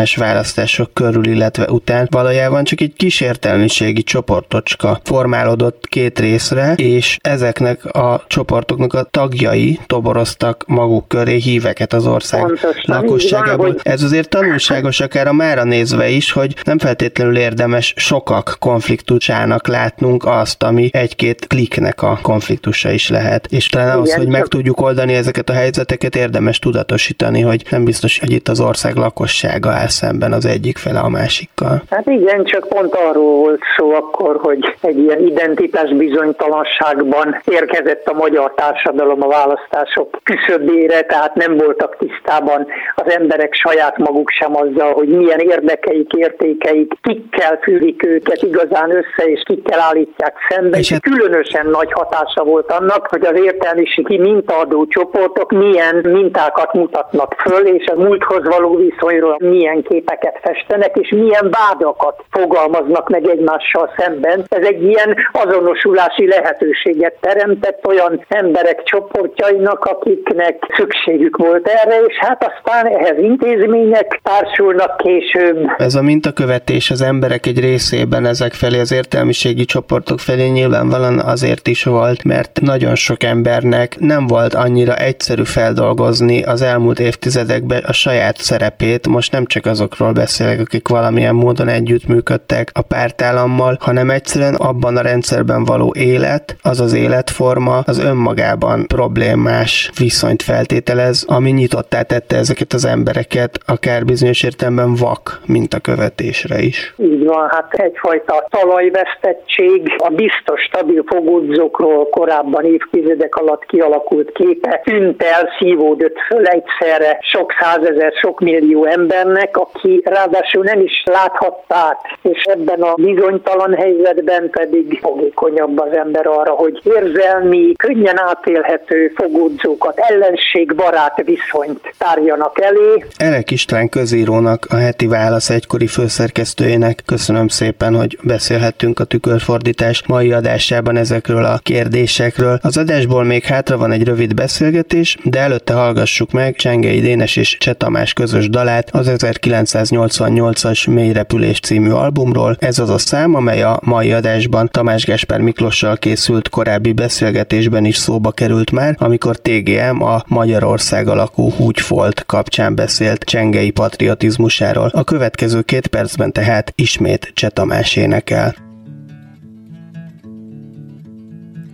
90-es választások körül, illetve után valójában csak egy kis értelmiségi csoportocska formálódott két részre, és ezeknek a csoportoknak a tagjai toboroztak maguk köré híveket az ország Pontosan, lakosságából. Van. Ez azért tanulságos akár a mára nézve is, hogy nem feltétlenül érdemes sokak konfliktusának látnunk azt, ami egy-két kliknek a konfliktusa is lehet. És talán ahhoz, hogy meg tudjuk oldani ezeket a helyzeteket, érdemes tudatosítani, hogy nem biztos, hogy itt az ország lakossága áll szemben az egyik fele a másikkal. Hát igen, csak pont arról volt szó akkor, hogy egy ilyen identitás bizonytalanságban érkezett a magyar társadalom a választások küszöbére, tehát nem voltak tisztában az emberek saját maguk sem azzal, hogy milyen érdekeik, értékeik, kikkel fűrik őket igazán össze, és kikkel állítják szembe. És hát... különösen nagy hatása volt annak, hogy az értelmiségi mintaadó csoportok milyen mintákat mutatnak föl, és a múlthoz való viszonyról milyen képeket festenek, és milyen vádakat fogalmaznak meg egymással szemben. Ez egy ilyen azonosulási lehetőséget teremtett olyan emberek csoportjainak, akiknek szükségük volt erre, és hát aztán ehhez intézmények társulnak később. Ez a mintakövetés az emberek egy részében ezek felé, az értelmiségi csoportok felé nyilvánvalóan azért is volt, mert nagyon sok embernek nem volt annyira egyszerű feldolgozni az elmúlt évtizedekben a saját szerepét. Most nem csak azokról beszélek, akik valamilyen módon együttműködtek a pártállammal, hanem egyszerűen abban a rendszerben való élet, az az életforma az önmagában problémás viszonyt feltételez, ami nyitottá tette ezeket az embereket, akár bizonyos értelemben vak, mint a követésre is. Így van, hát egyfajta talajvesztettség, a biztos stabil fogódzókról korábban évtizedek alatt kialakult képe tűnt el, szívódott föl egyszerre sok százezer, sok millió embernek, aki ráadásul nem is láthatta át, és ebben a bizonytalan helyzetben pedig fogékonyabb az ember arra, hogy érzelmi, könnyen átélhető fogódzókat, ellenségbarát viszonyt tárjanak elé. Elek István közírónak, a heti válasz egykori főszerkesztőjének köszönöm szépen, hogy beszélhettünk a tükörfordítás mai adásában ezekről a kérdésekről. Az adásból még hátra van egy rövid beszélgetés, de előtte hallgassuk meg Csengei Dénes és Cseh Tamás közös dalát az 1988-as Mély repülés című albumról. Ez az a szám, amely a mai adásban Tamás Gesper Miklossal készült korábbi beszélgetésben is szóba került már, amikor TGM a Magyarország alakú húgyfolt kapcsán beszélt csengei patriotizmusáról. A következő két percben tehát ismét Cseh Tamás énekel.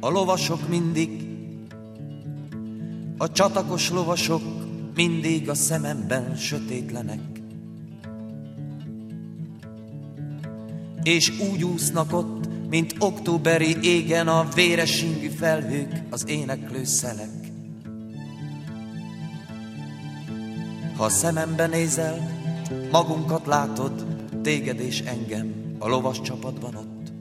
A lovasok mindig, a csatakos lovasok mindig a szememben sötétlenek. És úgy úsznak ott, mint októberi égen a véres ingű felhők, az éneklő szelek. Ha szemembe nézel, magunkat látod, téged és engem a lovas csapatban ott.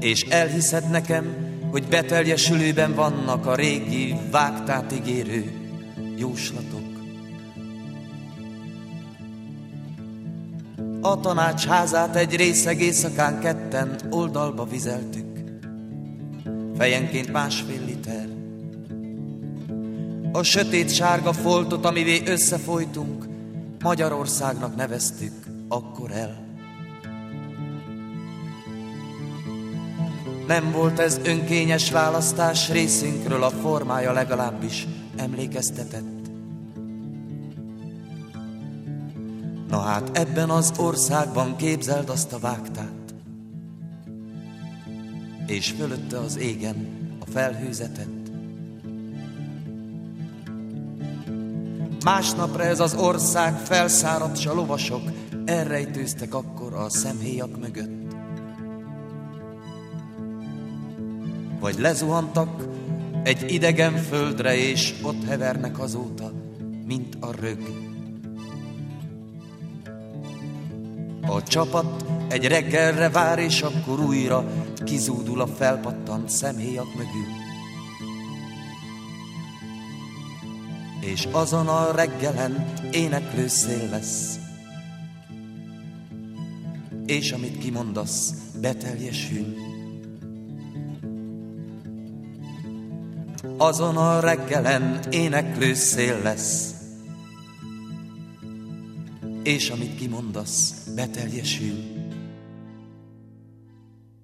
És elhiszed nekem, hogy beteljesülőben vannak a régi vágtát ígérő jóslatok. A tanácsházát egy részeg éjszakán ketten oldalba vizeltük. Fejenként másfél liter. A sötét sárga foltot, amivé összefolytunk, Magyarországnak neveztük akkor el. Nem volt ez önkényes választás részünkről, a formája legalábbis emlékeztetett. Na hát ebben az országban képzeld azt a vágtát, és fölötte az égen a felhőzetet. Másnapra ez az ország felszáradt, s a lovasok elrejtőztek akkor a szemhéjak mögött. Vagy lezuhantak egy idegen földre, és ott hevernek azóta, mint a rög. A csapat egy reggelre vár, és akkor újra kizúdul a felpattant szemhéjak mögül. És azon a reggelen éneklő szél lesz, és amit kimondasz, beteljesül. Azon a reggelen éneklő szél lesz, és amit kimondasz, beteljesül.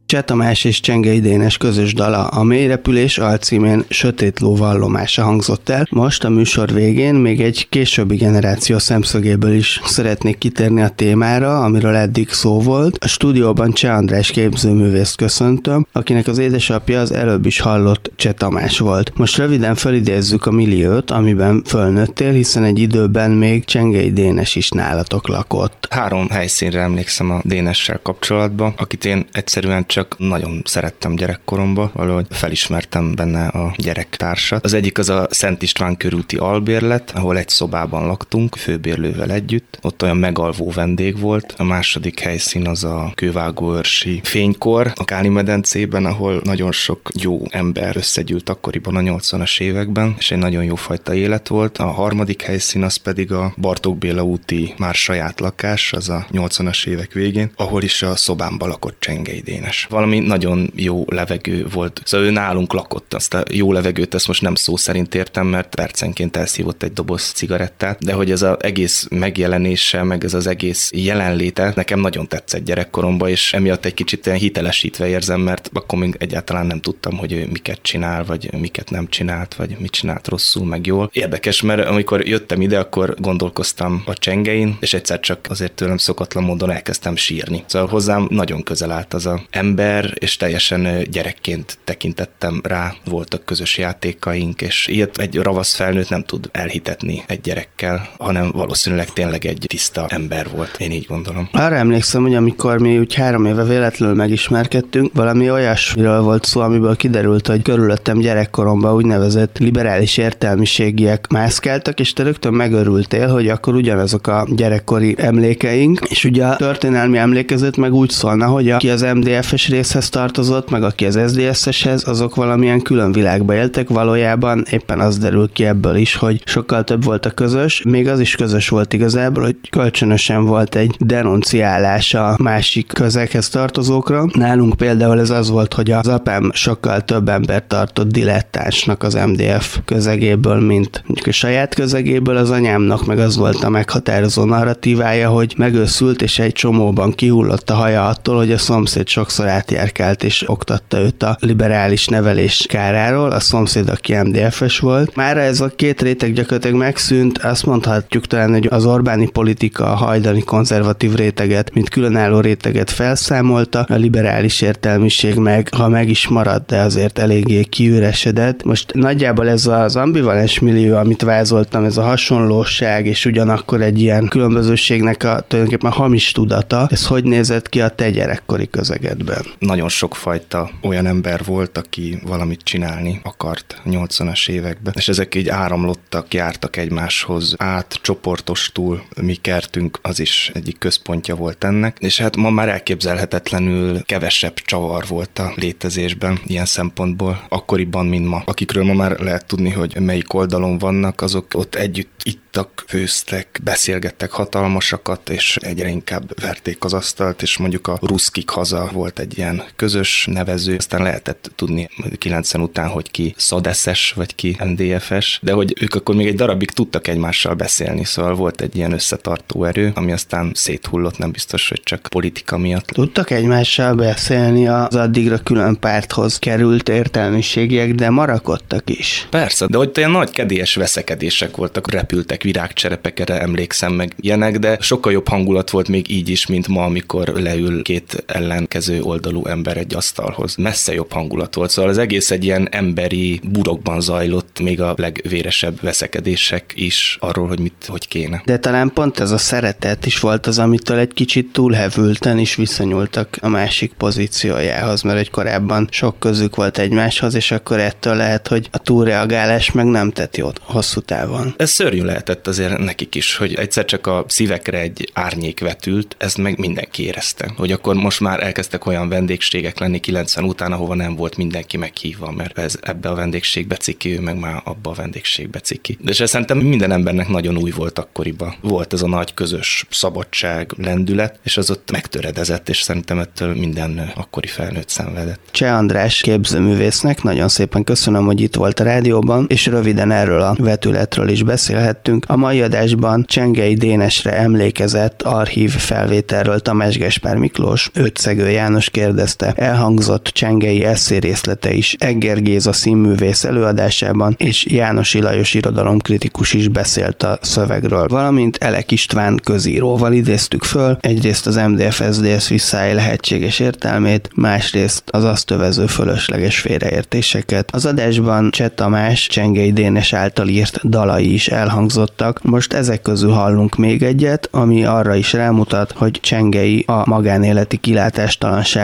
Cseh Tamás és Csengei Dénes közös dala a Mélyrepülés alcímén Sötét ló vallomása hangzott el. Most a műsor végén még egy későbbi generáció szemszögéből is szeretnék kitérni a témára, amiről eddig szó volt. A stúdióban Cseh András képzőművészt köszöntöm, akinek az édesapja az előbb is hallott Cseh Tamás volt. Most röviden felidézzük a milliót, amiben fölnőttél, hiszen egy időben még Csengei Dénes is nálatok lakott. Három helyszínre emlékszem a Dénessel kapcsolatban, akit én egyszerűen csak csak nagyon szerettem gyerekkoromba, valahogy felismertem benne a gyerektársat. Az egyik az a Szent István körúti albérlet, ahol egy szobában laktunk, főbérlővel együtt. Ott olyan megalvó vendég volt. A második helyszín az a kővágóörsi fénykor, a Káli medencében, ahol nagyon sok jó ember összegyűlt akkoriban a 80-as években, és egy nagyon jó fajta élet volt. A harmadik helyszín az pedig a Bartók Béla úti már saját lakás, az a 80-as évek végén, ahol is a szobámba lakott Csengei Dénes valami nagyon jó levegő volt. Szóval ő nálunk lakott, azt a jó levegőt ezt most nem szó szerint értem, mert percenként elszívott egy doboz cigarettát, de hogy ez az egész megjelenése, meg ez az egész jelenléte nekem nagyon tetszett gyerekkoromban, és emiatt egy kicsit ilyen hitelesítve érzem, mert akkor még egyáltalán nem tudtam, hogy ő miket csinál, vagy miket nem csinált, vagy mit csinált rosszul, meg jól. Érdekes, mert amikor jöttem ide, akkor gondolkoztam a csengein, és egyszer csak azért tőlem szokatlan módon elkezdtem sírni. Szóval hozzám nagyon közel állt az a ember, ember, és teljesen gyerekként tekintettem rá, voltak közös játékaink, és ilyet egy ravasz felnőtt nem tud elhitetni egy gyerekkel, hanem valószínűleg tényleg egy tiszta ember volt, én így gondolom. Arra emlékszem, hogy amikor mi úgy három éve véletlenül megismerkedtünk, valami olyasmiről volt szó, amiből kiderült, hogy körülöttem gyerekkoromban úgynevezett liberális értelmiségiek mászkáltak, és te rögtön megörültél, hogy akkor ugyanazok a gyerekkori emlékeink, és ugye a történelmi emlékezet meg úgy szólna, hogy aki az MDF-es részhez tartozott, meg aki az SZDSZ-eshez, azok valamilyen külön világba éltek, valójában éppen az derül ki ebből is, hogy sokkal több volt a közös, még az is közös volt igazából, hogy kölcsönösen volt egy denunciálás a másik közekhez tartozókra. Nálunk például ez az volt, hogy az apám sokkal több ember tartott dilettánsnak az MDF közegéből, mint mondjuk a saját közegéből, az anyámnak meg az volt a meghatározó narratívája, hogy megőszült és egy csomóban kihullott a haja attól, hogy a szomszéd sokszor átjárkált és oktatta őt a liberális nevelés káráról, a szomszéd, aki MDF-es volt. Már ez a két réteg gyakorlatilag megszűnt, azt mondhatjuk talán, hogy az Orbáni politika a hajdani konzervatív réteget, mint különálló réteget felszámolta, a liberális értelmiség meg, ha meg is maradt, de azért eléggé kiüresedett. Most nagyjából ez az ambivalens millió, amit vázoltam, ez a hasonlóság, és ugyanakkor egy ilyen különbözőségnek a tulajdonképpen hamis tudata, ez hogy nézett ki a te gyerekkori közegedben? De nagyon sokfajta olyan ember volt, aki valamit csinálni akart 80-as években, és ezek így áramlottak, jártak egymáshoz át, csoportostul, mi kertünk az is egyik központja volt ennek, és hát ma már elképzelhetetlenül kevesebb csavar volt a létezésben ilyen szempontból, akkoriban, mint ma. Akikről ma már lehet tudni, hogy melyik oldalon vannak, azok ott együtt ittak, főztek, beszélgettek hatalmasakat, és egyre inkább verték az asztalt, és mondjuk a ruszkik haza volt egy ilyen közös nevező, aztán lehetett tudni 90 után, hogy ki szadeszes, vagy ki NDFS, de hogy ők akkor még egy darabig tudtak egymással beszélni, szóval volt egy ilyen összetartó erő, ami aztán széthullott, nem biztos, hogy csak politika miatt. Tudtak egymással beszélni az addigra külön párthoz került értelmiségiek, de marakodtak is. Persze, de hogy olyan nagy kedélyes veszekedések voltak, repültek virágcserepekre, emlékszem meg ilyenek, de sokkal jobb hangulat volt még így is, mint ma, amikor leül két ellenkező oldalú ember egy asztalhoz. Messze jobb hangulat volt, szóval az egész egy ilyen emberi burokban zajlott, még a legvéresebb veszekedések is arról, hogy mit, hogy kéne. De talán pont ez a szeretet is volt az, amitől egy kicsit túlhevülten is viszonyultak a másik pozíciójához, mert egy korábban sok közük volt egymáshoz, és akkor ettől lehet, hogy a túlreagálás meg nem tett jót hosszú távon. Ez szörnyű lehetett azért nekik is, hogy egyszer csak a szívekre egy árnyék vetült, ezt meg mindenki érezte, hogy akkor most már elkezdtek olyan vendégségek lenni 90 után, ahova nem volt mindenki meghívva, mert ez ebbe a vendégségbe ciki, ő meg már abba a vendégségbe ciki. De és szerintem minden embernek nagyon új volt akkoriban. Volt ez a nagy közös szabadság, lendület, és az ott megtöredezett, és szerintem ettől minden akkori felnőtt szenvedett. Cseh András képzőművésznek nagyon szépen köszönöm, hogy itt volt a rádióban, és röviden erről a vetületről is beszélhettünk. A mai adásban Csengei Dénesre emlékezett archív felvételről Tamás Gespár Miklós, Ötszegő János kérdezte, elhangzott Csengei eszé részlete is. Egger Géza színművész előadásában, és János Ilajos irodalomkritikus is beszélt a szövegről, valamint Elek István közíróval idéztük föl, egyrészt az MDF-SZDSZ visszáj lehetséges értelmét, másrészt az azt övező fölösleges félreértéseket. Az adásban Cseh Tamás Csengei Dénes által írt dalai is elhangzottak, most ezek közül hallunk még egyet, ami arra is rámutat, hogy Csengei a magánéleti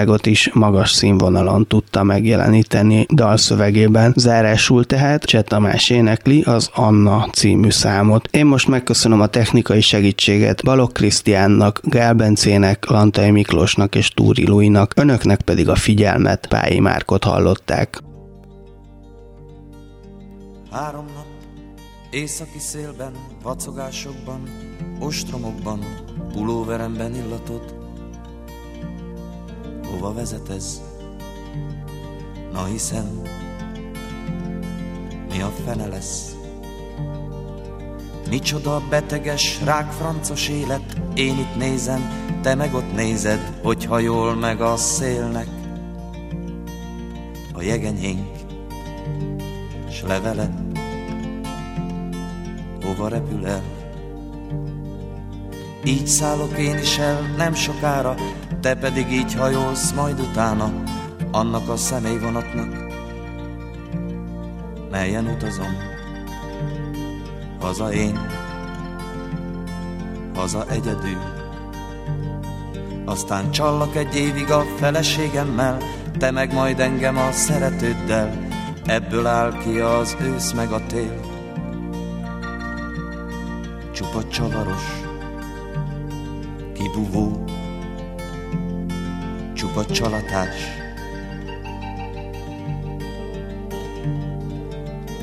kilátástalanságot is magas színvonalon tudta megjeleníteni dalszövegében. Zárásul tehát Cseh Tamás énekli az Anna című számot. Én most megköszönöm a technikai segítséget Balok Krisztiánnak, Gál Bencének, Lantai Miklósnak és Túri Luinak, önöknek pedig a figyelmet Pályi Márkot hallották. Három nap, északi szélben, vacogásokban, ostromokban, pulóveremben illatod. Hova vezet ez? Na hiszem, mi a fene lesz? Micsoda beteges, rákfrancos élet, én itt nézem, te meg ott nézed, hogy hajol meg a szélnek. A jegenyénk, s levele, hova repül el? Így szállok én is el, nem sokára, te pedig így hajolsz majd utána, annak a személyvonatnak, melyen utazom. Haza én, haza egyedül. Aztán csallak egy évig a feleségemmel, te meg majd engem a szeretőddel, ebből áll ki az ősz meg a tél. Csupa csavaros, kibuvó, csupa csalatás.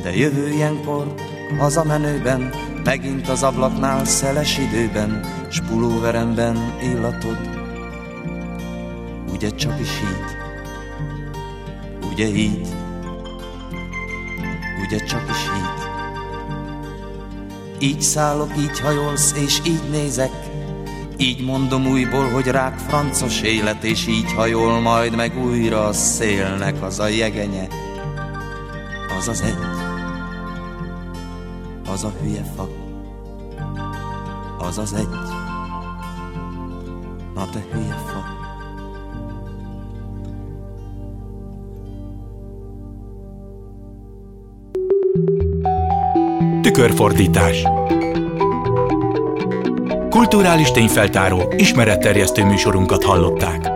De jövő ilyenkor, hazamenőben, megint az ablaknál szeles időben, s pulóveremben illatod. Ugye csak is így, ugye így, ugye csak is így. Így szállok, így hajolsz, és így nézek, így mondom újból, hogy rák francos élet, és így hajol majd meg újra a szélnek az a jegenye, az az egy, az a hülye fa, az az egy, na te hülye fa. Tükörfordítás Kulturális tényfeltáró, ismeretterjesztő műsorunkat hallották.